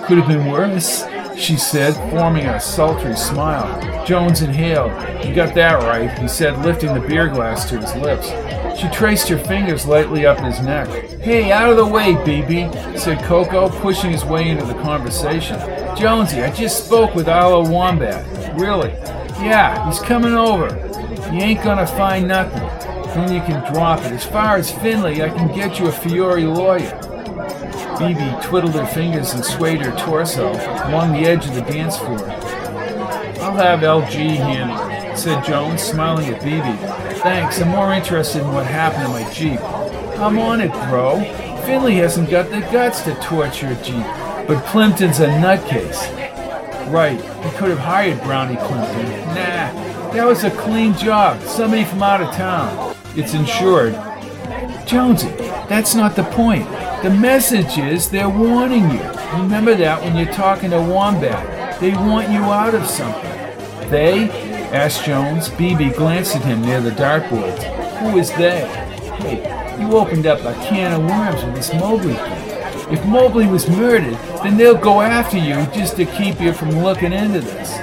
Could have been worse, she said, forming a sultry smile. Jones inhaled. You got that right, he said, lifting the beer glass to his lips. She traced her fingers lightly up his neck. Hey, out of the way, BB, said Coco, pushing his way into the conversation. Jonesy, I just spoke with Arlo Wombat. Really? Yeah, he's coming over. You ain't gonna find nothing. Then you can drop it. As far as Finley, I can get you a Fiore lawyer. Phoebe twiddled her fingers and swayed her torso along the edge of the dance floor. I'll have LG handle it, said Jones, smiling at Phoebe. Thanks, I'm more interested in what happened to my Jeep. I'm on it, bro. Finley hasn't got the guts to torture a Jeep, but Plimpton's a nutcase. Right, he could have hired Brownie Plimpton. Nah, that was a clean job. Somebody from out of town. It's insured. Jonesy, that's not the point. The message is they're warning you. Remember that when you're talking to Wombat. They want you out of something. They? asked Jones. BB glanced at him near the dartboards. Who is they? Hey, You opened up a can of worms with this Mobley thing. If Mobley was murdered, then they'll go after you just to keep you from looking into this.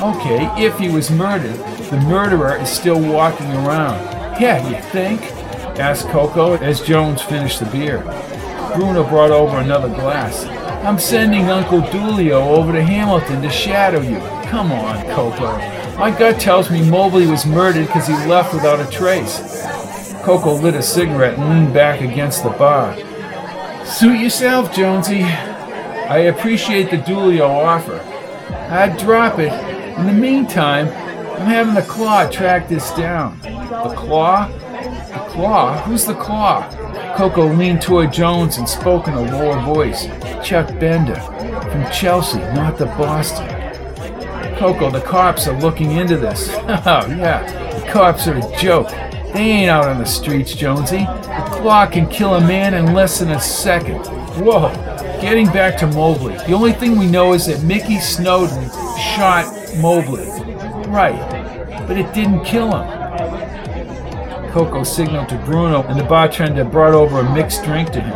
Okay, if he was murdered, the murderer is still walking around. Yeah, you think? asked Coco as Jones finished the beer. Bruno brought over another glass. I'm sending Uncle Dulio over to Hamilton to shadow you. Come on, Coco. My gut tells me Mobley was murdered because he left without a trace. Coco lit a cigarette and leaned back against the bar. Suit yourself, Jonesy. I appreciate the Dulio offer. I'd drop it. In the meantime, I'm having the Claw track this down. The Claw? The Claw? Who's the Claw? Coco leaned toward Jones and spoke in a lower voice. Chuck Bender. From Chelsea, not the Boston. Coco, the cops are looking into this. [laughs] Oh, yeah, the cops are a joke. They ain't out on the streets, Jonesy. The Claw can kill a man in less than a second. Whoa. Getting back to Mobley, the only thing we know is that Mickey Snowden shot Mobley. Right, but it didn't kill him. Coco signaled to Bruno, and the bartender brought over a mixed drink to him.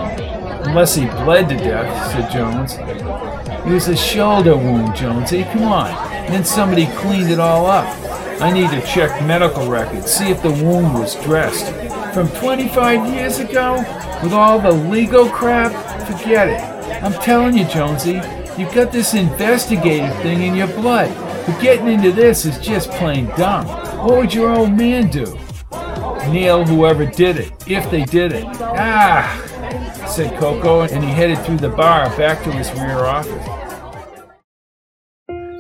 Unless he bled to death, said Jones. It was a shoulder wound, Jonesy. Come on. And then somebody cleaned it all up. I need to check medical records, see if the wound was dressed. From 25 years ago? With all the legal crap? Forget it. I'm telling you, Jonesy, you've got this investigative thing in your blood. But getting into this is just plain dumb. What would your old man do? Nail whoever did it, if they did it. Ah, said Coco, and he headed through the bar back to his rear office.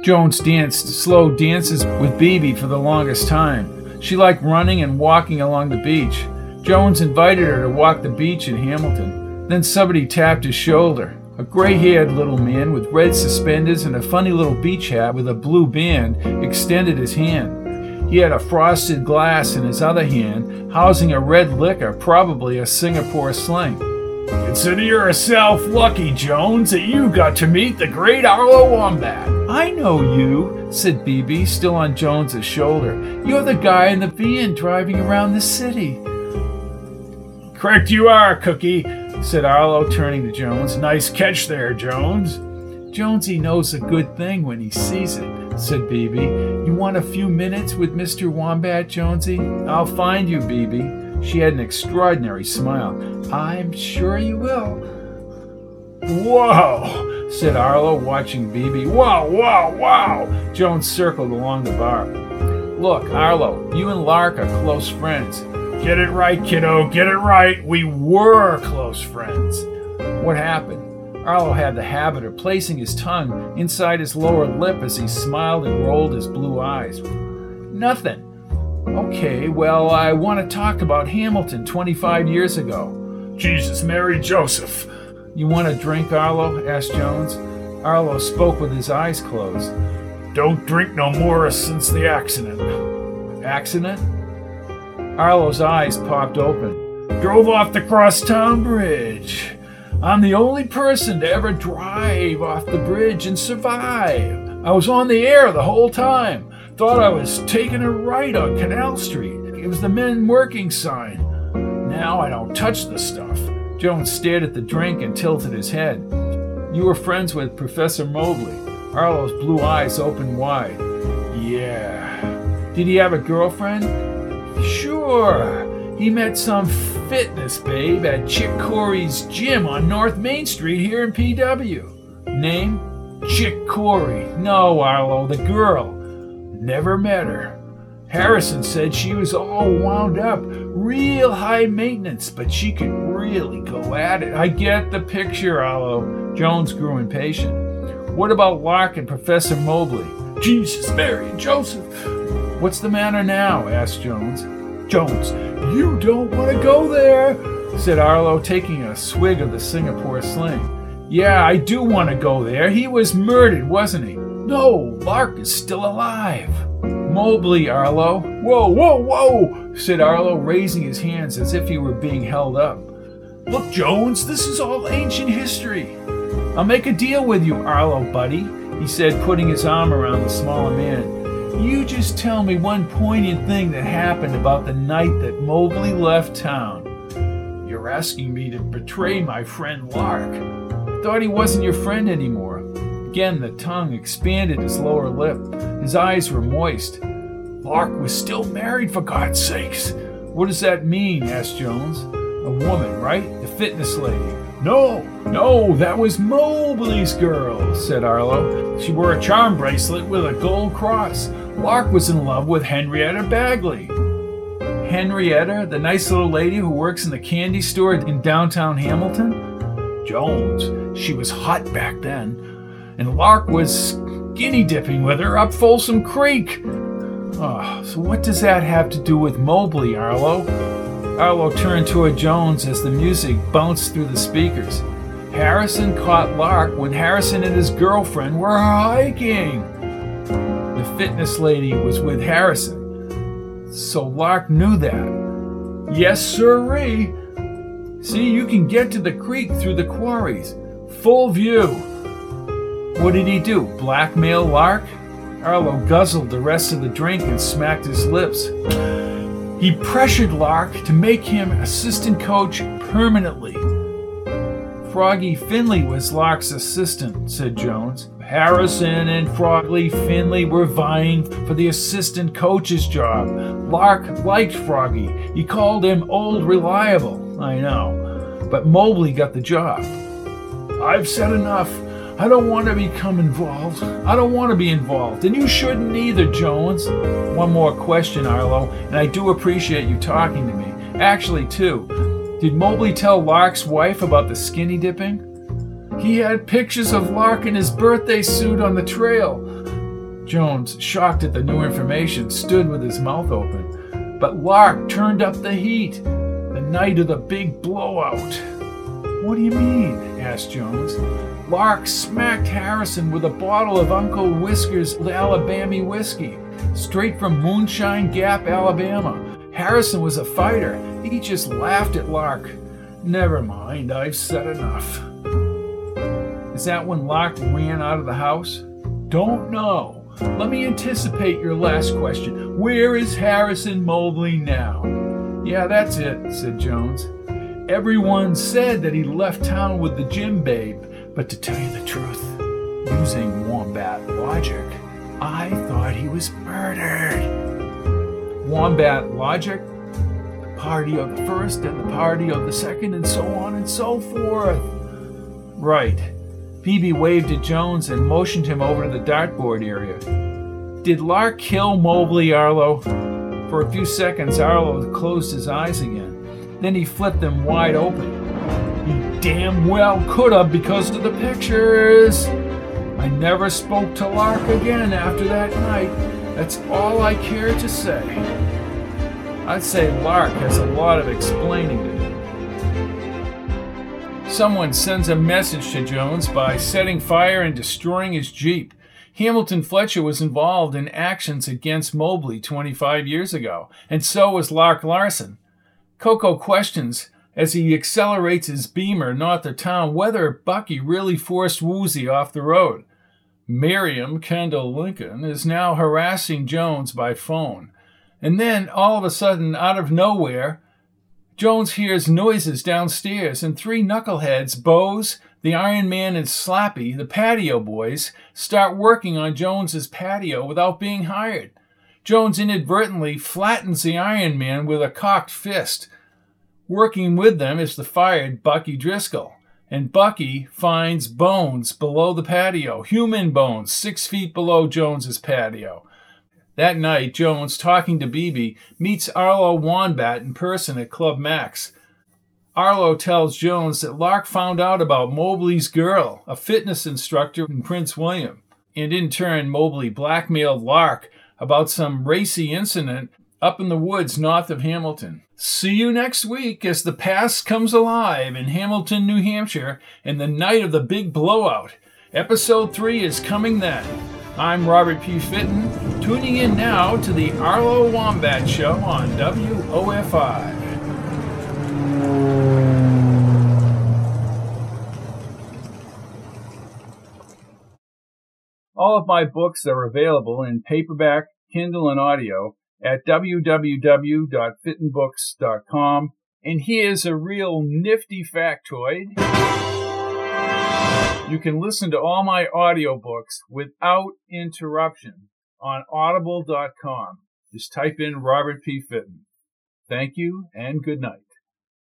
Jones danced slow dances with BB for the longest time. She liked running and walking along the beach. Jones invited her to walk the beach in Hamilton. Then somebody tapped his shoulder. A gray haired little man with red suspenders and a funny little beach hat with a blue band extended his hand. He had a frosted glass in his other hand, housing a red liquor, probably a Singapore sling. Consider yourself lucky, Jones, that you got to meet the great Arlo Wombat. I know you, said BB, still on Jones's shoulder. You're the guy in the van driving around the city. Correct you are, Cookie, said Arlo, turning to Jones. Nice catch there, Jones. Jonesy knows a good thing when he sees it, said BB. You want a few minutes with Mr. Wombat, Jonesy? I'll find you, BB. She had an extraordinary smile. I'm sure you will. Whoa, said Arlo, watching BB. Wow, wow, wow. Jones circled along the bar. Look, Arlo, you and Lark are close friends. Get it right, kiddo, get it right. We were close friends. What happened? Arlo had the habit of placing his tongue inside his lower lip as he smiled and rolled his blue eyes. Nothing. Okay, well, I want to talk about Hamilton 25 years ago. Jesus, Mary, Joseph. You want a drink, Arlo? asked Jones. Arlo spoke with his eyes closed. Don't drink no more since the accident. Accident? Arlo's eyes popped open. Drove off the crosstown bridge. I'm the only person to ever drive off the bridge and survive. I was on the air the whole time. Thought I was taking a right on Canal Street. It was the men working sign. Now I don't touch the stuff. Jones stared at the drink and tilted his head. You were friends with Professor Mobley. Arlo's blue eyes opened wide. Yeah. Did he have a girlfriend? Sure. He met some fitness babe at Chick Corey's gym on North Main Street here in PW. Name? Chick Corey. No, Arlo, the girl. Never met her. Harrison said she was all wound up, real high maintenance, but she could really go at it. I get the picture, Arlo. Jones grew impatient. What about Lark and Professor Mobley? Jesus, Mary, and Joseph. What's the matter now? asked Jones. Jones, you don't want to go there, said Arlo, taking a swig of the Singapore sling. Yeah, I do want to go there. He was murdered, wasn't he? No, Lark is still alive. Mobley, Arlo. Whoa, whoa, whoa, said Arlo, raising his hands as if he were being held up. Look, Jones, this is all ancient history. I'll make a deal with you, Arlo, buddy, he said, putting his arm around the smaller man. You just tell me one poignant thing that happened about the night that Mobley left town. You're asking me to betray my friend Lark. I thought he wasn't your friend anymore. Again, the tongue expanded his lower lip. His eyes were moist. Lark was still married, for God's sakes. What does that mean? asked Jones. A woman, right? The fitness lady. No, no, that was Mobley's girl, said Arlo. She wore a charm bracelet with a gold cross. Lark was in love with Henrietta Bagley. Henrietta, the nice little lady who works in the candy store in downtown Hamilton? Jones, she was hot back then. And Lark was skinny dipping with her up Folsom Creek. Oh, so what does that have to do with Mobley, Arlo? Arlo turned toward Jones as the music bounced through the speakers. Harrison caught Lark when Harrison and his girlfriend were hiking. The fitness lady was with Harrison. So Lark knew that. Yes, sirree. See, you can get to the creek through the quarries. Full view. What did he do? Blackmail Lark? Arlo guzzled the rest of the drink and smacked his lips. He pressured Lark to make him assistant coach permanently. Froggy Finley was Lark's assistant, said Jones. Harrison and Froggy Finley were vying for the assistant coach's job. Lark liked Froggy. He called him Old Reliable. I know. But Mobley got the job. I've said enough. I don't want to become involved. I don't want to be involved. And you shouldn't either, Jones. One more question, Arlo, and I do appreciate you talking to me. Actually, two. Did Mobley tell Lark's wife about the skinny dipping? He had pictures of Lark in his birthday suit on the trail. Jones, shocked at the new information, stood with his mouth open. But Lark turned up the heat the night of the big blowout. What do you mean? asked Jones. Lark smacked Harrison with a bottle of Uncle Whisker's Alabama whiskey, straight from Moonshine Gap, Alabama. Harrison was a fighter. He just laughed at Lark. Never mind, I've said enough. Is that when Lark ran out of the house? Don't know. Let me anticipate your last question. Where is Harrison Mobley now? Yeah, that's it, said Jones. Everyone said that he left town with the gym babe, but to tell you the truth, using Wombat logic, I thought he was murdered. Wombat logic? The party of the first and the party of the second, and so on and so forth. Right. Phoebe waved at Jones and motioned him over to the dartboard area. Did Lark kill Mobley, Arlo? For a few seconds, Arlo closed his eyes again. Then he flipped them wide open. Damn well could have because of the pictures. I never spoke to Lark again after that night. That's all I care to say. I'd say Lark has a lot of explaining to do. Someone sends a message to Jones by setting fire and destroying his Jeep. Hamilton Fletcher was involved in actions against Mobley 25 years ago, and so was Lark Larson. Coco questions as he accelerates his beamer north of town whether Bucky really forced Woozy off the road. Miriam Kendall Lincoln is now harassing Jones by phone. And then, all of a sudden, out of nowhere, Jones hears noises downstairs, and three knuckleheads, Bose, the Iron Man, and Slappy, the patio boys, start working on Jones's patio without being hired. Jones inadvertently flattens the Iron Man with a cocked fist. Working with them is the fired Bucky Driscoll, and Bucky finds bones below the patio, human bones, six feet below Jones's patio. That night, Jones, talking to BB, meets Arlo Wombat in person at Club Max. Arlo tells Jones that Lark found out about Mobley's girl, a fitness instructor in Prince William, and in turn, Mobley blackmailed Lark about some racy incident up in the woods north of Hamilton. See you next week as the past comes alive in Hamilton, New Hampshire, and the night of the big blowout. Episode 3 is coming then. I'm Robert P. Fitton, tuning in now to the Arlo Wombat Show on WOFI. All of my books are available in paperback, Kindle, and audio at www.fittonbooks.com And here's a real nifty factoid. You can listen to all my audiobooks without interruption on audible.com. Just type in Robert P. Fitton. Thank you and good night.